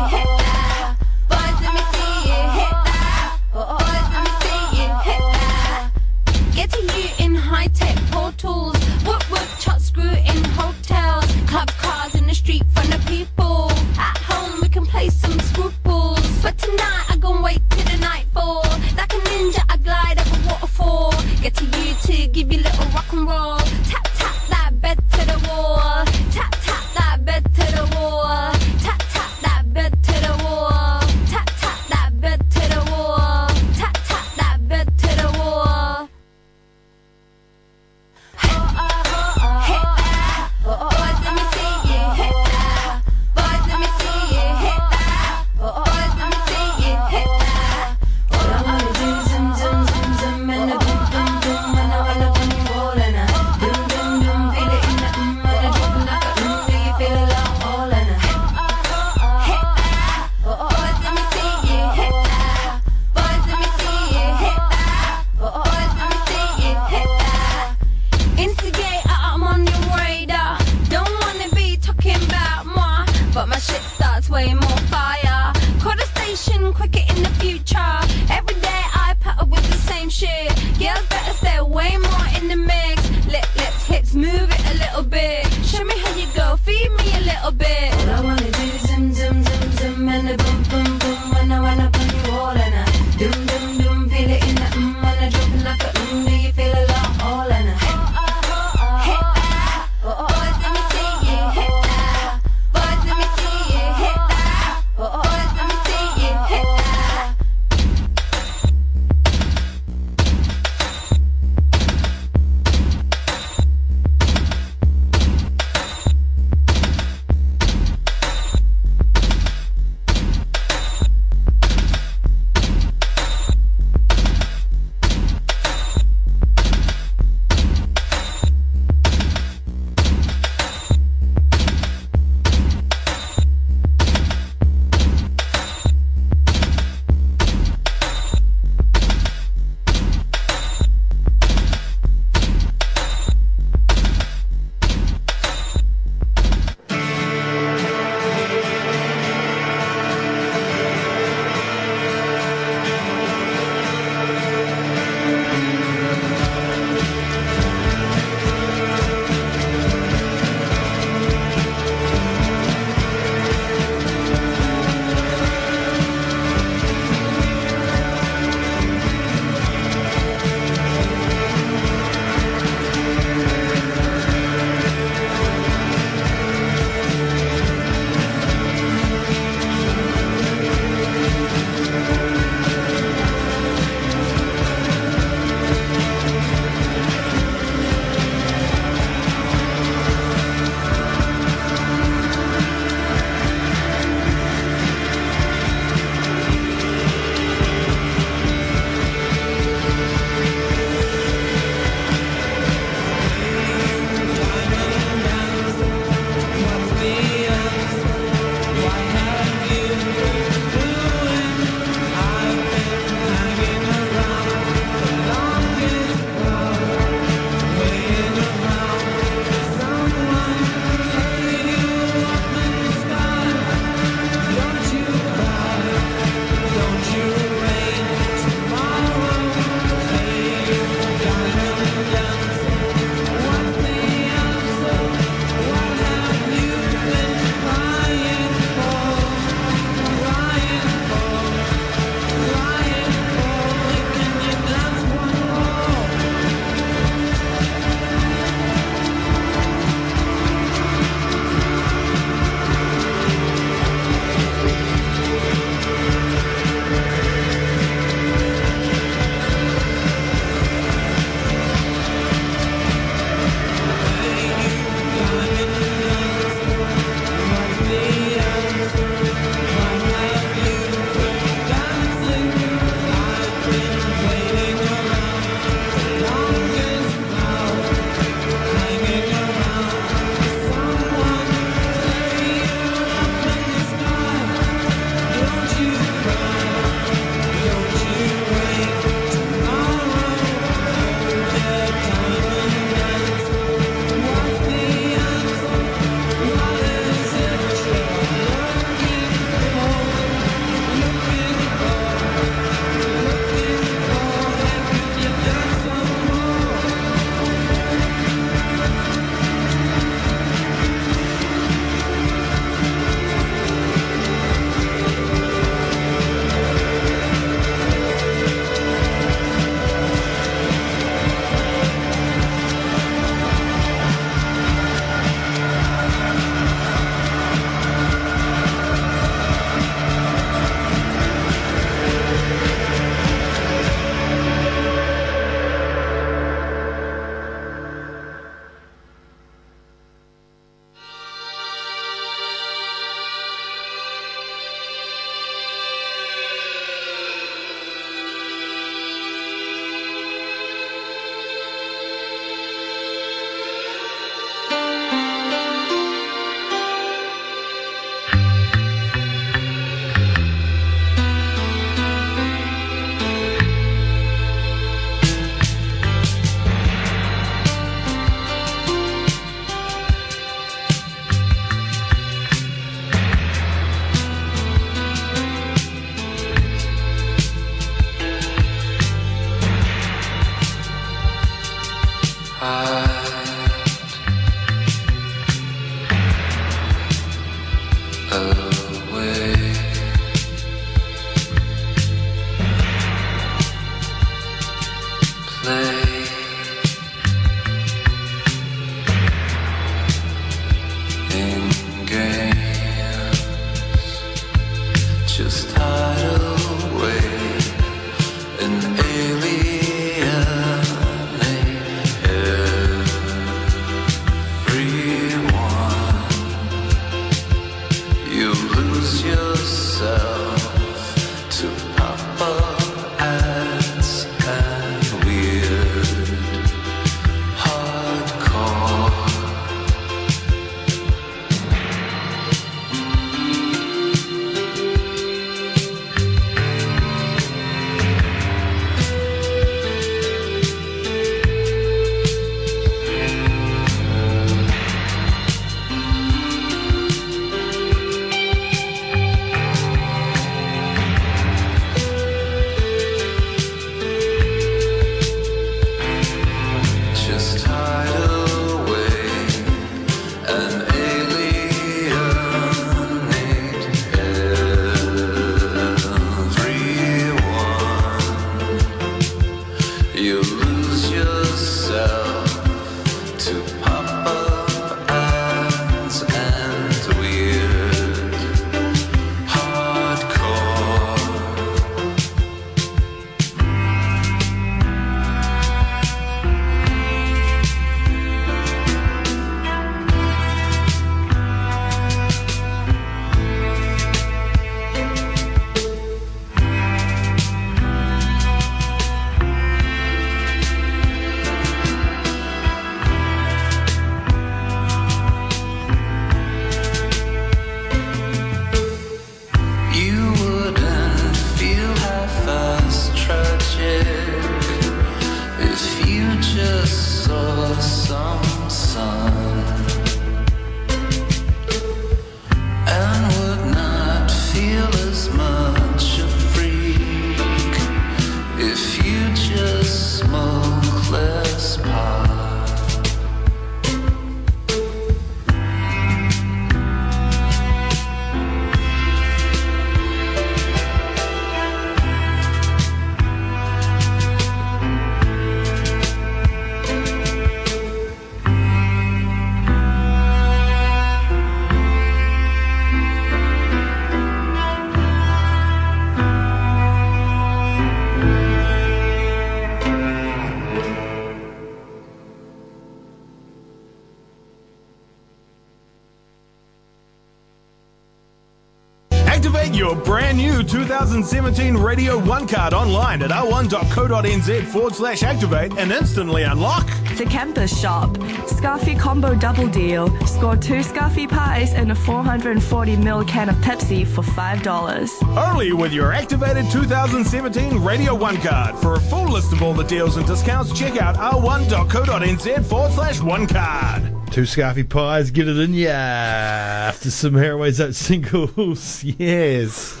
S11: 2017 Radio 1 card online at r1.co.nz forward slash activate and instantly unlock.
S16: The Campus Shop. Scarfy Combo Double Deal. Score two Scarfy pies and a 440ml can of Pepsi for $5.
S11: Only with your activated 2017 Radio 1 card. For a full list of all the deals and discounts, check out r1.co.nz forward slash 1 card.
S1: Two Scarfy Pies, get it in ya after some Harraway's Oat singles. yes.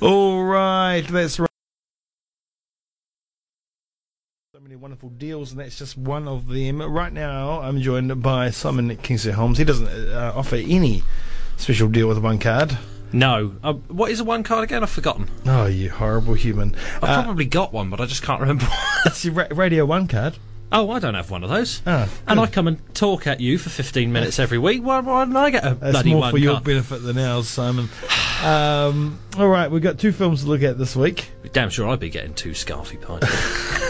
S1: All right, that's right. So many wonderful deals, and that's just one of them. Right now, I'm joined by Simon Kingsley Holmes. He doesn't uh, offer any special deal with a one card.
S17: No. Uh, what is a one card again? I've forgotten.
S1: Oh, you horrible human.
S17: I've probably got one, but I just can't remember.
S1: That's your ra- Radio 1 card.
S17: Oh, I don't have one of those.
S1: Ah,
S17: and I come and talk at you for 15 minutes every week. Why, why don't I get a
S1: That's
S17: bloody
S1: more
S17: one
S1: for your
S17: card?
S1: benefit than ours, Simon. Um, all right, we've got two films to look at this week.
S17: Damn sure I'd be getting two Scarfy pies.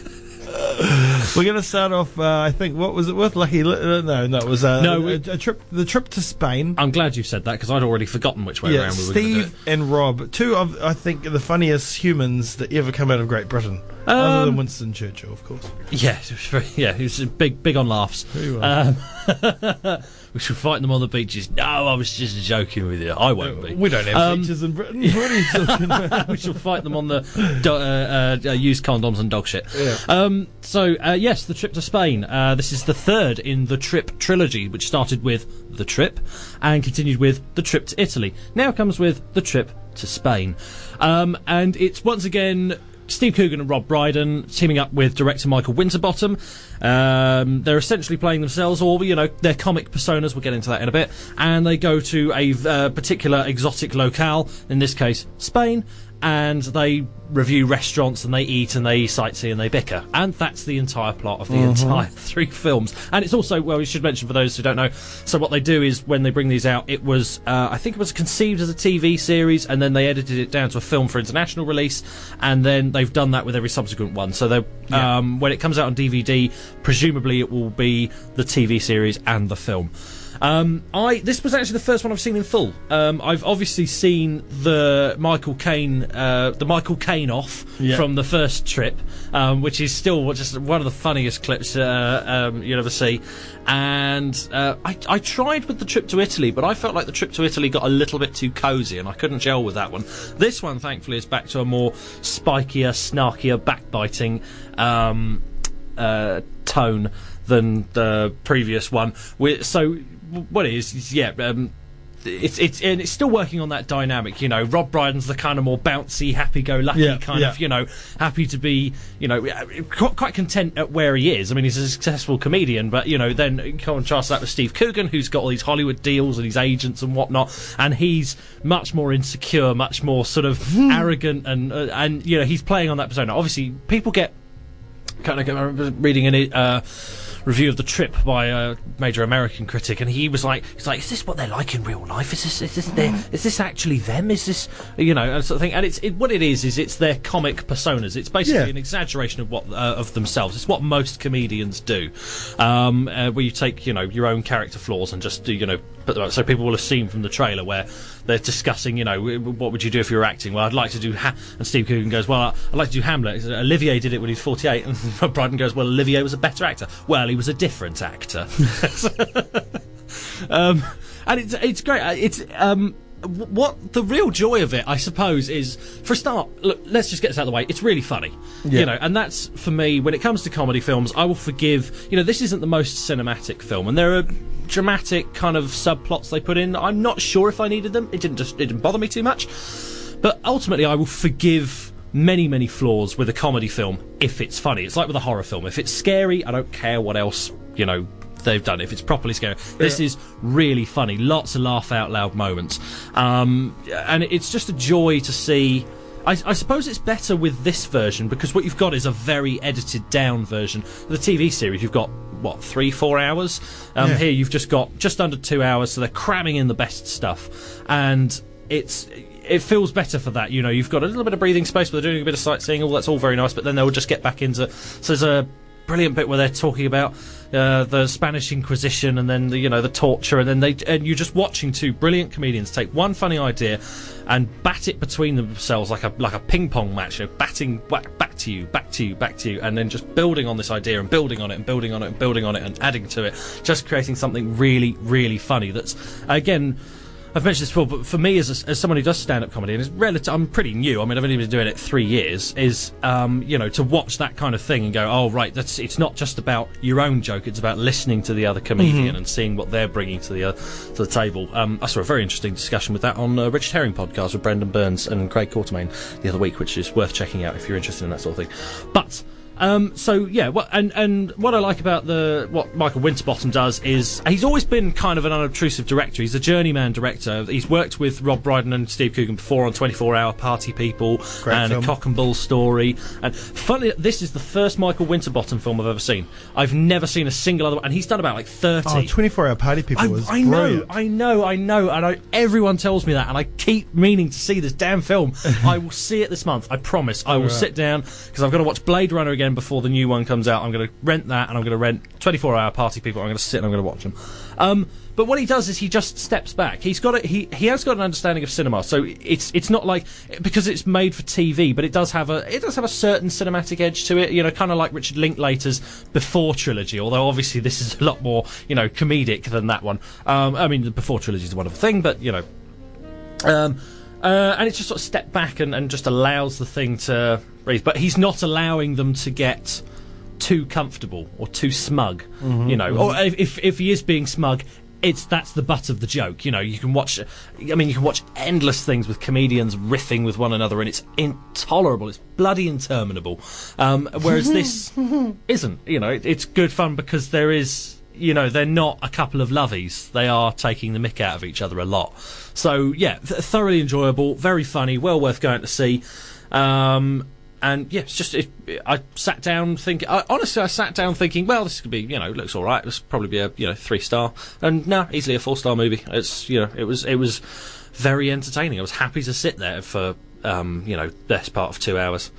S1: We're going to start off. Uh, I think what was it with? Lucky? Li- uh, no, no, it was uh,
S17: No,
S1: a, a trip. The trip to Spain.
S17: I'm glad you said that because I'd already forgotten which way
S1: yeah,
S17: around we were going do it.
S1: Steve and Rob, two of I think the funniest humans that ever come out of Great Britain, other than
S17: Um,
S1: Winston Churchill, of course.
S17: Yeah, it was very, yeah, he was big, big on laughs. Um, we should fight them on the beaches. No, I was just joking with you. I won't be.
S1: We don't have
S17: Um,
S1: beaches in Britain. What are you talking about?
S17: we shall fight them on the do- uh, uh, uh, used condoms and dog shit.
S1: Yeah.
S17: Um, so uh, yes, the trip to Spain. Uh, this is the third in the trip trilogy, which started with the trip and continued with the trip to Italy. Now comes with the trip to Spain, um, and it's once again. Steve Coogan and Rob Brydon teaming up with director Michael Winterbottom. Um, they're essentially playing themselves, or you know, their comic personas. We'll get into that in a bit. And they go to a uh, particular exotic locale, in this case, Spain, and they review restaurants and they eat and they sightsee and they bicker. And that's the entire plot of the
S1: Mhm.
S17: entire three films. And it's also, well, we should mention for those who don't know, so what they do is when they bring these out, it was, uh, I think it was conceived as a TV series and then they edited it down to a film for international release and then they've done that with every subsequent one. So
S1: Yeah.
S17: um, when it comes out on DVD, presumably it will be the TV series and the film. Um, I this was actually the first one I've seen in full. Um, I've obviously seen the Michael Caine, uh, the Michael Caine off
S1: Yeah.
S17: from the first trip, um, which is still just one of the funniest clips uh, um, you'll ever see. And uh, I, I tried with the trip to Italy, but I felt like the trip to Italy got a little bit too cosy, and I couldn't gel with that one. This one, thankfully, is back to a more spikier, snarkier, backbiting. Um, uh, tone than the previous one. we so what it is, is yeah. Um, it's it's and it's still working on that dynamic, you know. Rob Brydon's the kind of more bouncy, happy-go-lucky
S1: Yeah,
S17: kind
S1: yeah.
S17: of, you know, happy to be, you know, quite, quite content at where he is. I mean, he's a successful comedian, but you know, then contrast that with Steve Coogan, who's got all these Hollywood deals and his agents and whatnot, and he's much more insecure, much more sort of
S1: Hmm.
S17: arrogant, and uh, and you know, he's playing on that persona. Obviously, people get kind of I remember reading a uh, review of the trip by a major American critic, and he was like, "He's like, is this what they're like in real life? Is this is this their, is this actually them? Is this you know and sort of thing?" And it's it, what it is is it's their comic personas. It's basically
S1: Yeah.
S17: an exaggeration of what uh, of themselves. It's what most comedians do, um, uh, where you take you know your own character flaws and just do you know put them out. So people will have seen from the trailer where they're discussing, you know, what would you do if you were acting? Well, I'd like to do. Ha-, and Steve Coogan goes, well, I'd like to do Hamlet. Says, Olivier did it when he was 48. And Rob Brydon goes, well, Olivier was a better actor. Well, he was a different actor. um, and it's it's great. Uh, It's um, what the real joy of it, I suppose, is for a start. Look, let's just get this out of the way. It's really funny,
S1: Yeah.
S17: you know, and that's for me. When it comes to comedy films, I will forgive. You know, this isn't the most cinematic film, and there are dramatic kind of subplots they put in. I'm not sure if I needed them. It didn't just it didn't bother me too much. But ultimately, I will forgive many, many flaws with a comedy film if it's funny. It's like with a horror film. If it's scary, I don't care what else, you know, they've done. If it's properly scary. This
S1: Yeah.
S17: is really funny. Lots of laugh out loud moments. Um, and it's just a joy to see. I, I suppose it's better with this version because what you've got is a very edited down version. The TV series, you've got what three, four hours. Um,
S1: Yeah.
S17: Here, you've just got just under two hours, so they're cramming in the best stuff, and it's it feels better for that. You know, you've got a little bit of breathing space, but they're doing a bit of sightseeing. All that's all very nice, but then they'll just get back into. So there's a brilliant bit where they're talking about uh, the Spanish Inquisition, and then the you know the torture, and then they and you're just watching two brilliant comedians take one funny idea and bat it between themselves like a like a ping pong match, you know, batting back, back to you, back to you, back to you, and then just building on this idea and building on it and building on it and building on it and adding to it, just creating something really really funny. That's again. I've mentioned this before, but for me, as, a, as someone who does stand-up comedy, and is relative, I'm pretty new. I mean, I've only been doing it three years. Is um, you know to watch that kind of thing and go, oh right, that's it's not just about your own joke. It's about listening to the other comedian
S1: Mhm.
S17: and seeing what they're bringing to the uh, to the table. Um, I saw a very interesting discussion with that on uh, Richard Herring podcast with Brendan Burns and Craig Quartermaine the other week, which is worth checking out if you're interested in that sort of thing. But um, so yeah, what, and and what I like about the what Michael Winterbottom does is he's always been kind of an unobtrusive director. He's a journeyman director. He's worked with Rob Brydon and Steve Coogan before on 24 Hour Party People
S1: Great
S17: and
S1: film.
S17: a Cock and Bull Story. And funny, this is the first Michael Winterbottom film I've ever seen. I've never seen a single other one, and he's done about like 30.
S1: Oh, 24 hour party people
S17: I,
S1: was
S17: I know,
S1: brilliant.
S17: I know, I know, and I, everyone tells me that, and I keep meaning to see this damn film. I will see it this month. I promise. I will
S1: Right.
S17: sit down because I've got to watch Blade Runner again before the new one comes out. I'm going to rent that, and I'm going to rent 24 Hour Party People. I'm going to sit and I'm going to watch them. Um, but what he does is he just steps back. He's got a, he he has got an understanding of cinema, so it's it's not like because it's made for TV, but it does have a it does have a certain cinematic edge to it. You know, kind of like Richard Linklater's Before trilogy. Although obviously this is a lot more you know comedic than that one. Um, I mean, the Before trilogy is a wonderful thing, but you know, um, uh, and it just sort of stepped back and, and just allows the thing to breathe. But he's not allowing them to get too comfortable or too smug,
S1: Mhm,
S17: you know.
S1: mhm.
S17: Or if, if if he is being smug, it's that's the butt of the joke. You know, you can watch. I mean, you can watch endless things with comedians riffing with one another, and it's intolerable. It's bloody interminable. Um, whereas this isn't. You know, it, it's good fun because there is. You know, they're not a couple of lovies. They are taking the mick out of each other a lot. So yeah, th- thoroughly enjoyable, very funny, well worth going to see. Um, and yeah, it's just it, I sat down thinking. I, honestly, I sat down thinking, well, this could be you know looks all right. This probably be a you know three star, and no, easily a four star movie. It's you know it was it was very entertaining. I was happy to sit there for um, you know best part of two hours.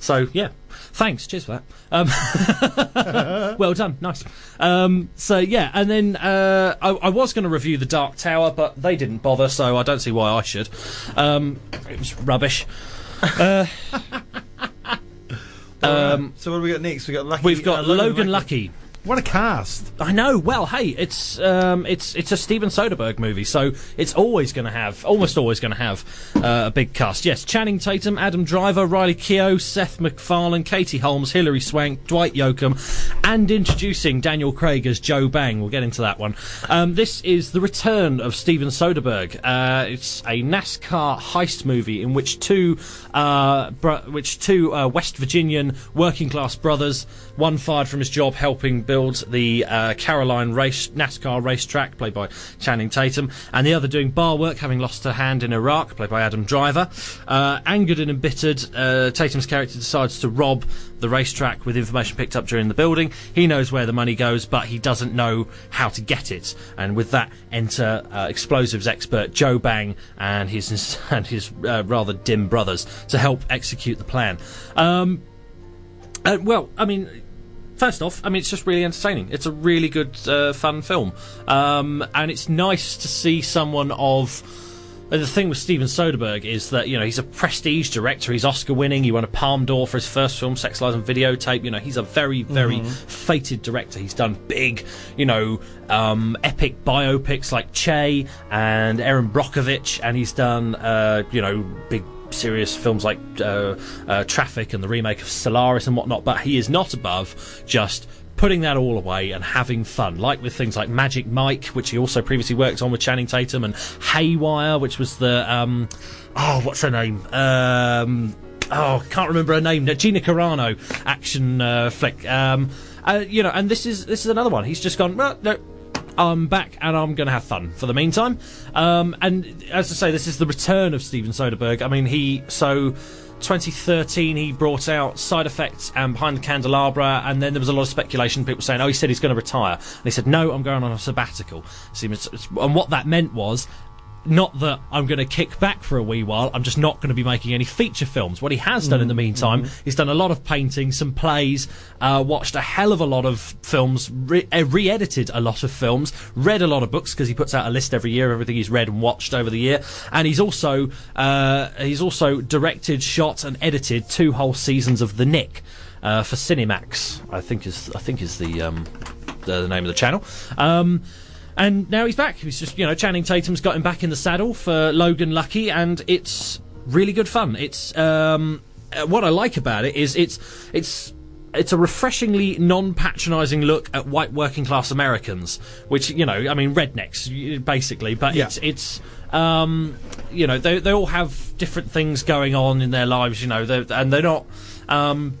S17: So yeah, thanks. Cheers for that. Um, well done, nice. Um, so yeah, and then uh, I, I was going to review the Dark Tower, but they didn't bother, so I don't see why I should. Um, it was rubbish. Uh, um,
S1: so what do we got next? We got Lucky.
S17: We've got
S1: uh,
S17: Logan Lucky.
S1: What a cast!
S17: I know. Well, hey, it's um, it's it's a Steven Soderbergh movie, so it's always going to have, almost always going to have uh, a big cast. Yes, Channing Tatum, Adam Driver, Riley Keough, Seth MacFarlane, Katie Holmes, Hilary Swank, Dwight Yoakam, and introducing Daniel Craig as Joe Bang. We'll get into that one. Um, this is the return of Steven Soderbergh. Uh, it's a NASCAR heist movie in which two, uh, bro- which two uh, West Virginian working class brothers, one fired from his job helping build the uh, Caroline race NASCAR racetrack, played by Channing Tatum, and the other doing bar work, having lost a hand in Iraq, played by Adam Driver. Uh, angered and embittered, uh, Tatum's character decides to rob the racetrack with information picked up during the building. He knows where the money goes, but he doesn't know how to get it. And with that, enter uh, explosives expert Joe Bang and his and his uh, rather dim brothers to help execute the plan. Um, uh, well, I mean, first off, I mean, it's just really entertaining. It's a really good, uh, fun film. Um, and it's nice to see someone of. And the thing with Steven Soderbergh is that you know he's a prestige director. He's Oscar winning. He won a Palme d'Or for his first film, Sex, Lies and Videotape. You know he's a very, very
S1: Mhm.
S17: fated director. He's done big, you know, um, epic biopics like Che and Erin Brockovich, and he's done, uh, you know, big serious films like uh, uh, Traffic and the remake of Solaris and whatnot. But he is not above just putting that all away and having fun, like with things like Magic Mike, which he also previously worked on with Channing Tatum, and Haywire, which was the um, oh, what's her name? Um, oh, can't remember her name. Gina Carano action uh, flick. Um, uh, you know, and this is this is another one. He's just gone. Well, no, I'm back and I'm going to have fun for the meantime. Um, and as I say, this is the return of Steven Soderbergh. I mean, he so. 2013, he brought out Side Effects and Behind the Candelabra, and then there was a lot of speculation. People saying, "Oh, he said he's going to retire," and he said, "No, I'm going on a sabbatical." And what that meant was, not that I'm going to kick back for a wee while. I'm just not going to be making any feature films. What he has done in the meantime, he's done a lot of painting, some plays, uh, watched a hell of a lot of films, re- uh, re-edited a lot of films, read a lot of books because he puts out a list every year of everything he's read and watched over the year, and he's also uh, he's also directed, shot, and edited two whole seasons of The Nick uh, for Cinemax. I think is I think is the um, the, the name of the channel. Um, and now he's back. He's just, you know, Channing Tatum's got him back in the saddle for Logan Lucky, and it's really good fun. It's um, uh, what I like about it is it's it's it's a refreshingly non-patronising look at white working class Americans, which you know, I mean, rednecks basically, but
S1: Yeah.
S17: it's it's um, you know, they they all have different things going on in their lives, you know, and they're not. Um,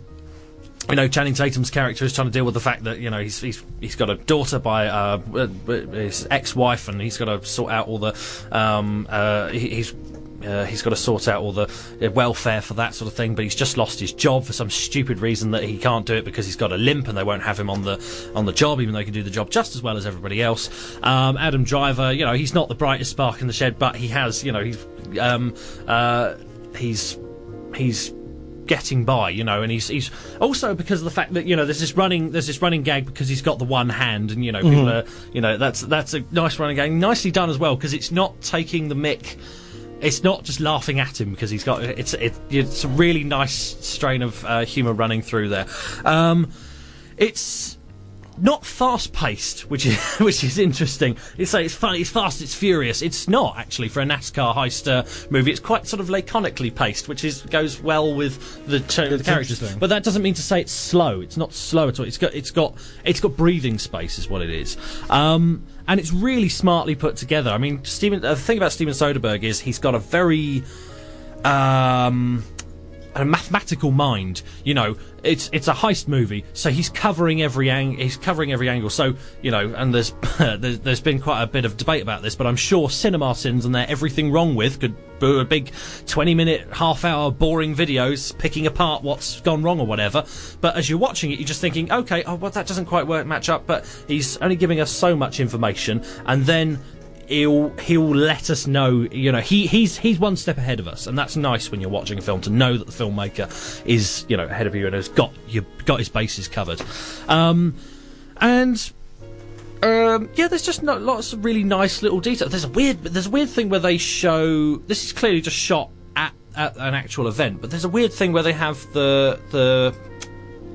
S17: you know, Channing Tatum's character is trying to deal with the fact that you know he's he's he's got a daughter by uh, uh, his ex-wife, and he's got to sort out all the um, uh, he, he's. Uh, he's got to sort out all the uh, welfare for that sort of thing, but he's just lost his job for some stupid reason that he can't do it because he's got a limp and they won't have him on the on the job, even though he can do the job just as well as everybody else. Um, Adam Driver, you know, he's not the brightest spark in the shed, but he has, you know, he's um, uh, he's he's getting by, you know, and he's he's also because of the fact that you know there's this running there's this running gag because he's got the one hand, and you know people
S1: Mhm.
S17: are you know that's that's a nice running gag, nicely done as well because it's not taking the mick. It's not just laughing at him because he's got it's it, it's a really nice strain of uh, humour running through there. Um, it's not fast paced, which is which is interesting. It's like it's fun, it's fast, it's furious. It's not actually for a NASCAR heist uh, movie. It's quite sort of laconically paced, which is goes well with the, ch- the characters. But that doesn't mean to say it's slow. It's not slow at all. It's got it's got it's got breathing space, is what it is. Um, and it's really smartly put together. I mean, Steven. The thing about Steven Soderbergh is he's got a very um, a mathematical mind. You know, it's it's a heist movie, so he's covering every ang- he's covering every angle. So you know, and there's, there's there's been quite a bit of debate about this, but I'm sure Cinema Sins and their Everything Wrong with could do a big 20 minute, half hour boring videos picking apart what's gone wrong or whatever. But as you're watching it, you're just thinking, okay, oh well, that doesn't quite work match up. But he's only giving us so much information, and then he'll he'll let us know you know he he's he's one step ahead of us and that's nice when you're watching a film to know that the filmmaker is you know ahead of you and has got you got his bases covered um and um, yeah, there's just not lots of really nice little details. There's a weird, there's a weird thing where they show. This is clearly just shot at, at an actual event, but there's a weird thing where they have the the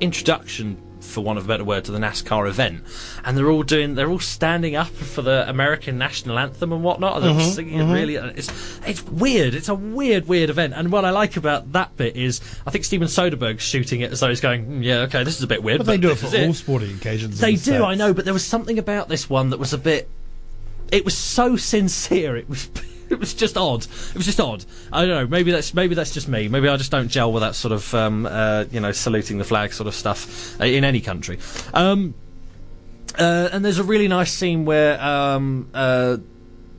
S17: introduction, for want of a better word, to the NASCAR event, and they're all doing, they're all standing up for the American national anthem and whatnot, and they're
S1: Mhm,
S17: singing
S1: mhm.
S17: it really. It's it's weird. It's a weird, weird event. And what I like about that bit is, I think Steven Soderbergh's shooting it as though he's going, "Mm, yeah, okay, this is a bit weird,
S1: But they do it for all sporting occasions.
S17: they
S1: the
S17: do, I know, but there was something about this one that was a bit. It was so sincere. It was. It was just odd. It was just odd. I don't know. Maybe that's maybe that's just me. Maybe I just don't gel with that sort of um, uh, you know saluting the flag sort of stuff uh, in any country. Um, uh, and there's a really nice scene where um, uh,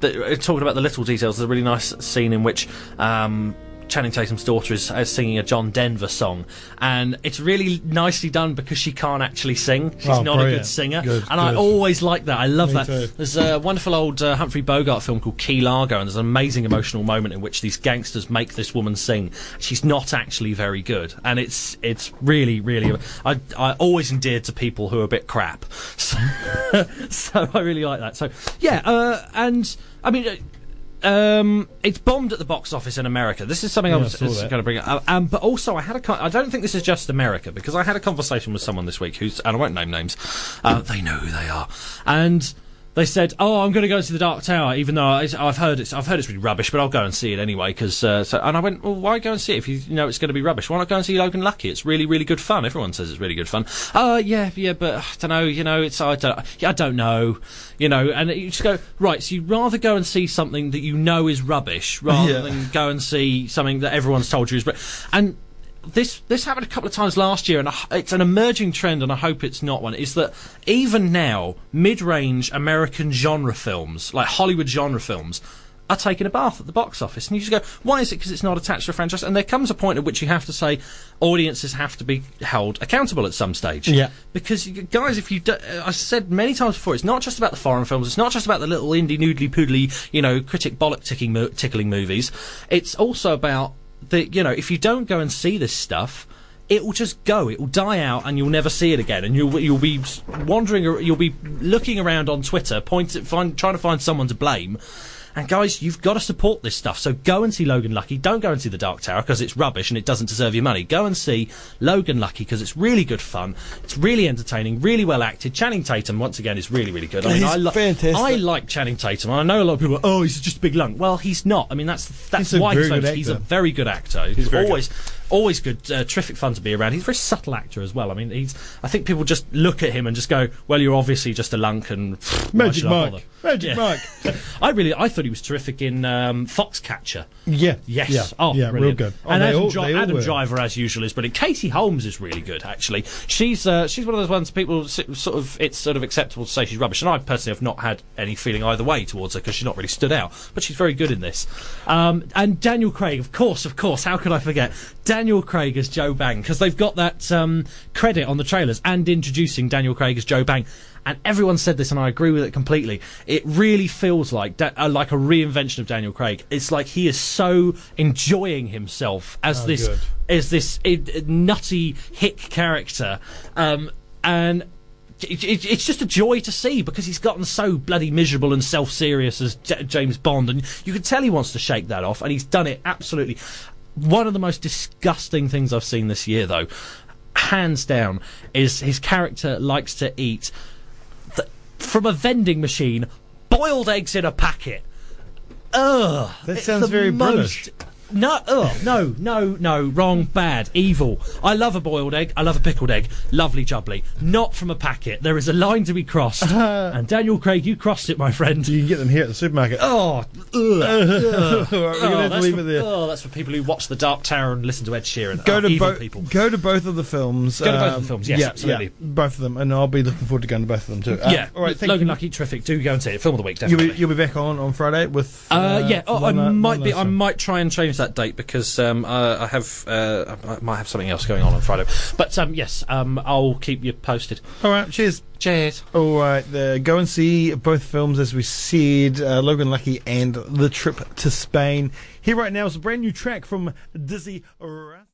S17: the, uh, talking about the little details. There's a really nice scene in which um, Channing Tatum's daughter is, is singing a John Denver song, and it's really nicely done because she can't actually sing. She's
S1: Oh,
S17: not a good singer,
S1: Good,
S17: and I always like that. I love
S1: Me
S17: that.
S1: too.
S17: There's a wonderful old uh, Humphrey Bogart film called Key Largo, and there's an amazing emotional moment in which these gangsters make this woman sing. She's not actually very good, and it's it's really really. I I always endeared to people who are a bit crap, so, so I really like that. So yeah, uh, and I mean. Um, it's bombed at the box office in America. This is something I
S1: Yeah,
S17: was,
S1: I
S17: was going to bring up. Um, but also, I had a. Con- I don't think this is just America because I had a conversation with someone this week who's, and I won't name names. Uh, they know who they are, and they said, "Oh, I'm going to go to the Dark Tower, even though I, I've heard it's I've heard it's really rubbish, but I'll go and see it anyway." Because uh, so, and I went, "Well, why go and see it if you know it's going to be rubbish? Why not go and see Logan Lucky? It's really, really good fun. Everyone says it's really good fun." Uh yeah, yeah, but I don't know. You know, it's I don't, yeah, I don't know. You know, and you just go right. So you'd rather go and see something that you know is rubbish rather
S1: Yeah.
S17: than go and see something that everyone's told you is. But and this this happened a couple of times last year, and it's an emerging trend, and I hope it's not one. Is that even now, mid-range American genre films, like Hollywood genre films, are taking a bath at the box office. And you just go, why is it? Because it's not attached to a franchise. And there comes a point at which you have to say audiences have to be held accountable at some stage.
S1: Yeah.
S17: Because, you, guys, if you do, I said many times before, it's not just about the foreign films, it's not just about the little indie noodly poodly, you know, critic bollock ticking mo- tickling movies. It's also about the, you know, if you don't go and see this stuff, it will just go. It will die out, and you'll never see it again. And you'll you'll be wandering, you'll be looking around on Twitter, point, find, trying to find someone to blame. And guys, you've got to support this stuff. So go and see Logan Lucky. Don't go and see The Dark Tower because it's rubbish and it doesn't deserve your money. Go and see Logan Lucky because it's really good fun. It's really entertaining, really well acted. Channing Tatum, once again, is really, really good. I mean,
S1: He's
S17: I li-
S1: fantastic.
S17: I like Channing Tatum. I know a lot of people. Are, oh, he's just a big lunk. Well, he's not. I mean, that's that's
S1: He's
S17: why he's famous. He's a very good actor. He's,
S1: He's very good.
S17: always always good, uh, terrific fun to be around. He's a very subtle actor as well. I mean, he's. I think people just look at him and just go, "Well, you're obviously just a lunk." And why
S1: Magic Mike. Magic
S17: Yeah.
S1: Mike.
S17: I really, I thought he was terrific in um, Foxcatcher.
S1: Yeah.
S17: Yes.
S1: Yeah.
S17: Oh,
S1: yeah, real good. Oh,
S17: and Adam,
S1: all-
S17: Dri- Adam. Driver, as usual, is brilliant. Katie Holmes is really good, actually. She's uh, she's one of those ones people sort of it's sort of acceptable to say she's rubbish, and I personally have not had any feeling either way towards her because she's not really stood out. But she's very good in this. Um, and Daniel Craig, of course, of course. How could I forget Daniel Craig as Joe Bang? Because they've got that um, credit on the trailers and introducing Daniel Craig as Joe Bang. And everyone said this, and I agree with it completely. It really feels like da- uh, like a reinvention of Daniel Craig. It's like he is so enjoying himself as
S1: Oh,
S17: this
S1: good.
S17: as this uh, nutty hick character, um, and it, it, it's just a joy to see because he's gotten so bloody miserable and self-serious as J- James Bond, and you can tell he wants to shake that off, and he's done it absolutely. One of the most disgusting things I've seen this year, though, hands down, is his character likes to eat from a vending machine boiled eggs in a packet. Ugh.
S1: That sounds very
S17: most-
S1: British.
S17: No, ugh, no, no, no, wrong, bad, evil. I love a boiled egg. I love a pickled egg. Lovely jubbly. Not from a packet. There is a line to be crossed. and Daniel Craig, you crossed it, my friend.
S1: You can get them here at the supermarket.
S17: Oh, ugh, ugh.
S1: Right, we're gonna
S17: Oh,
S1: have to
S17: that's
S1: leave
S17: for,
S1: it there.
S17: Oh, that's for people who watch The Dark Tower and listen to Ed Sheeran.
S1: Go
S17: Oh,
S1: to
S17: evil
S1: both.
S17: people.
S1: Go to both of the films.
S17: Go to both of
S1: um,
S17: the films, yes,
S1: yeah,
S17: absolutely.
S1: yeah, both of them, and I'll be looking forward to going to both of them too. Uh,
S17: yeah,
S1: All right. Thank
S17: Logan
S1: you.
S17: Lucky, terrific. Do go and see it. Film of the week,
S1: You'll
S17: definitely.
S1: be, you'll be back on on Friday with.
S17: Uh, yeah, oh, I
S1: one, uh,
S17: might
S1: one
S17: be.
S1: last
S17: I might try and change that date because um, uh, I have. Uh, I might have something else going on on Friday. But um, yes, um, I'll keep you posted.
S1: All right. Cheers.
S17: Cheers.
S1: All right. The, go and see both films as we said. Uh, Logan Lucky and The Trip to Spain. Here right now is a brand new track from Dizzy.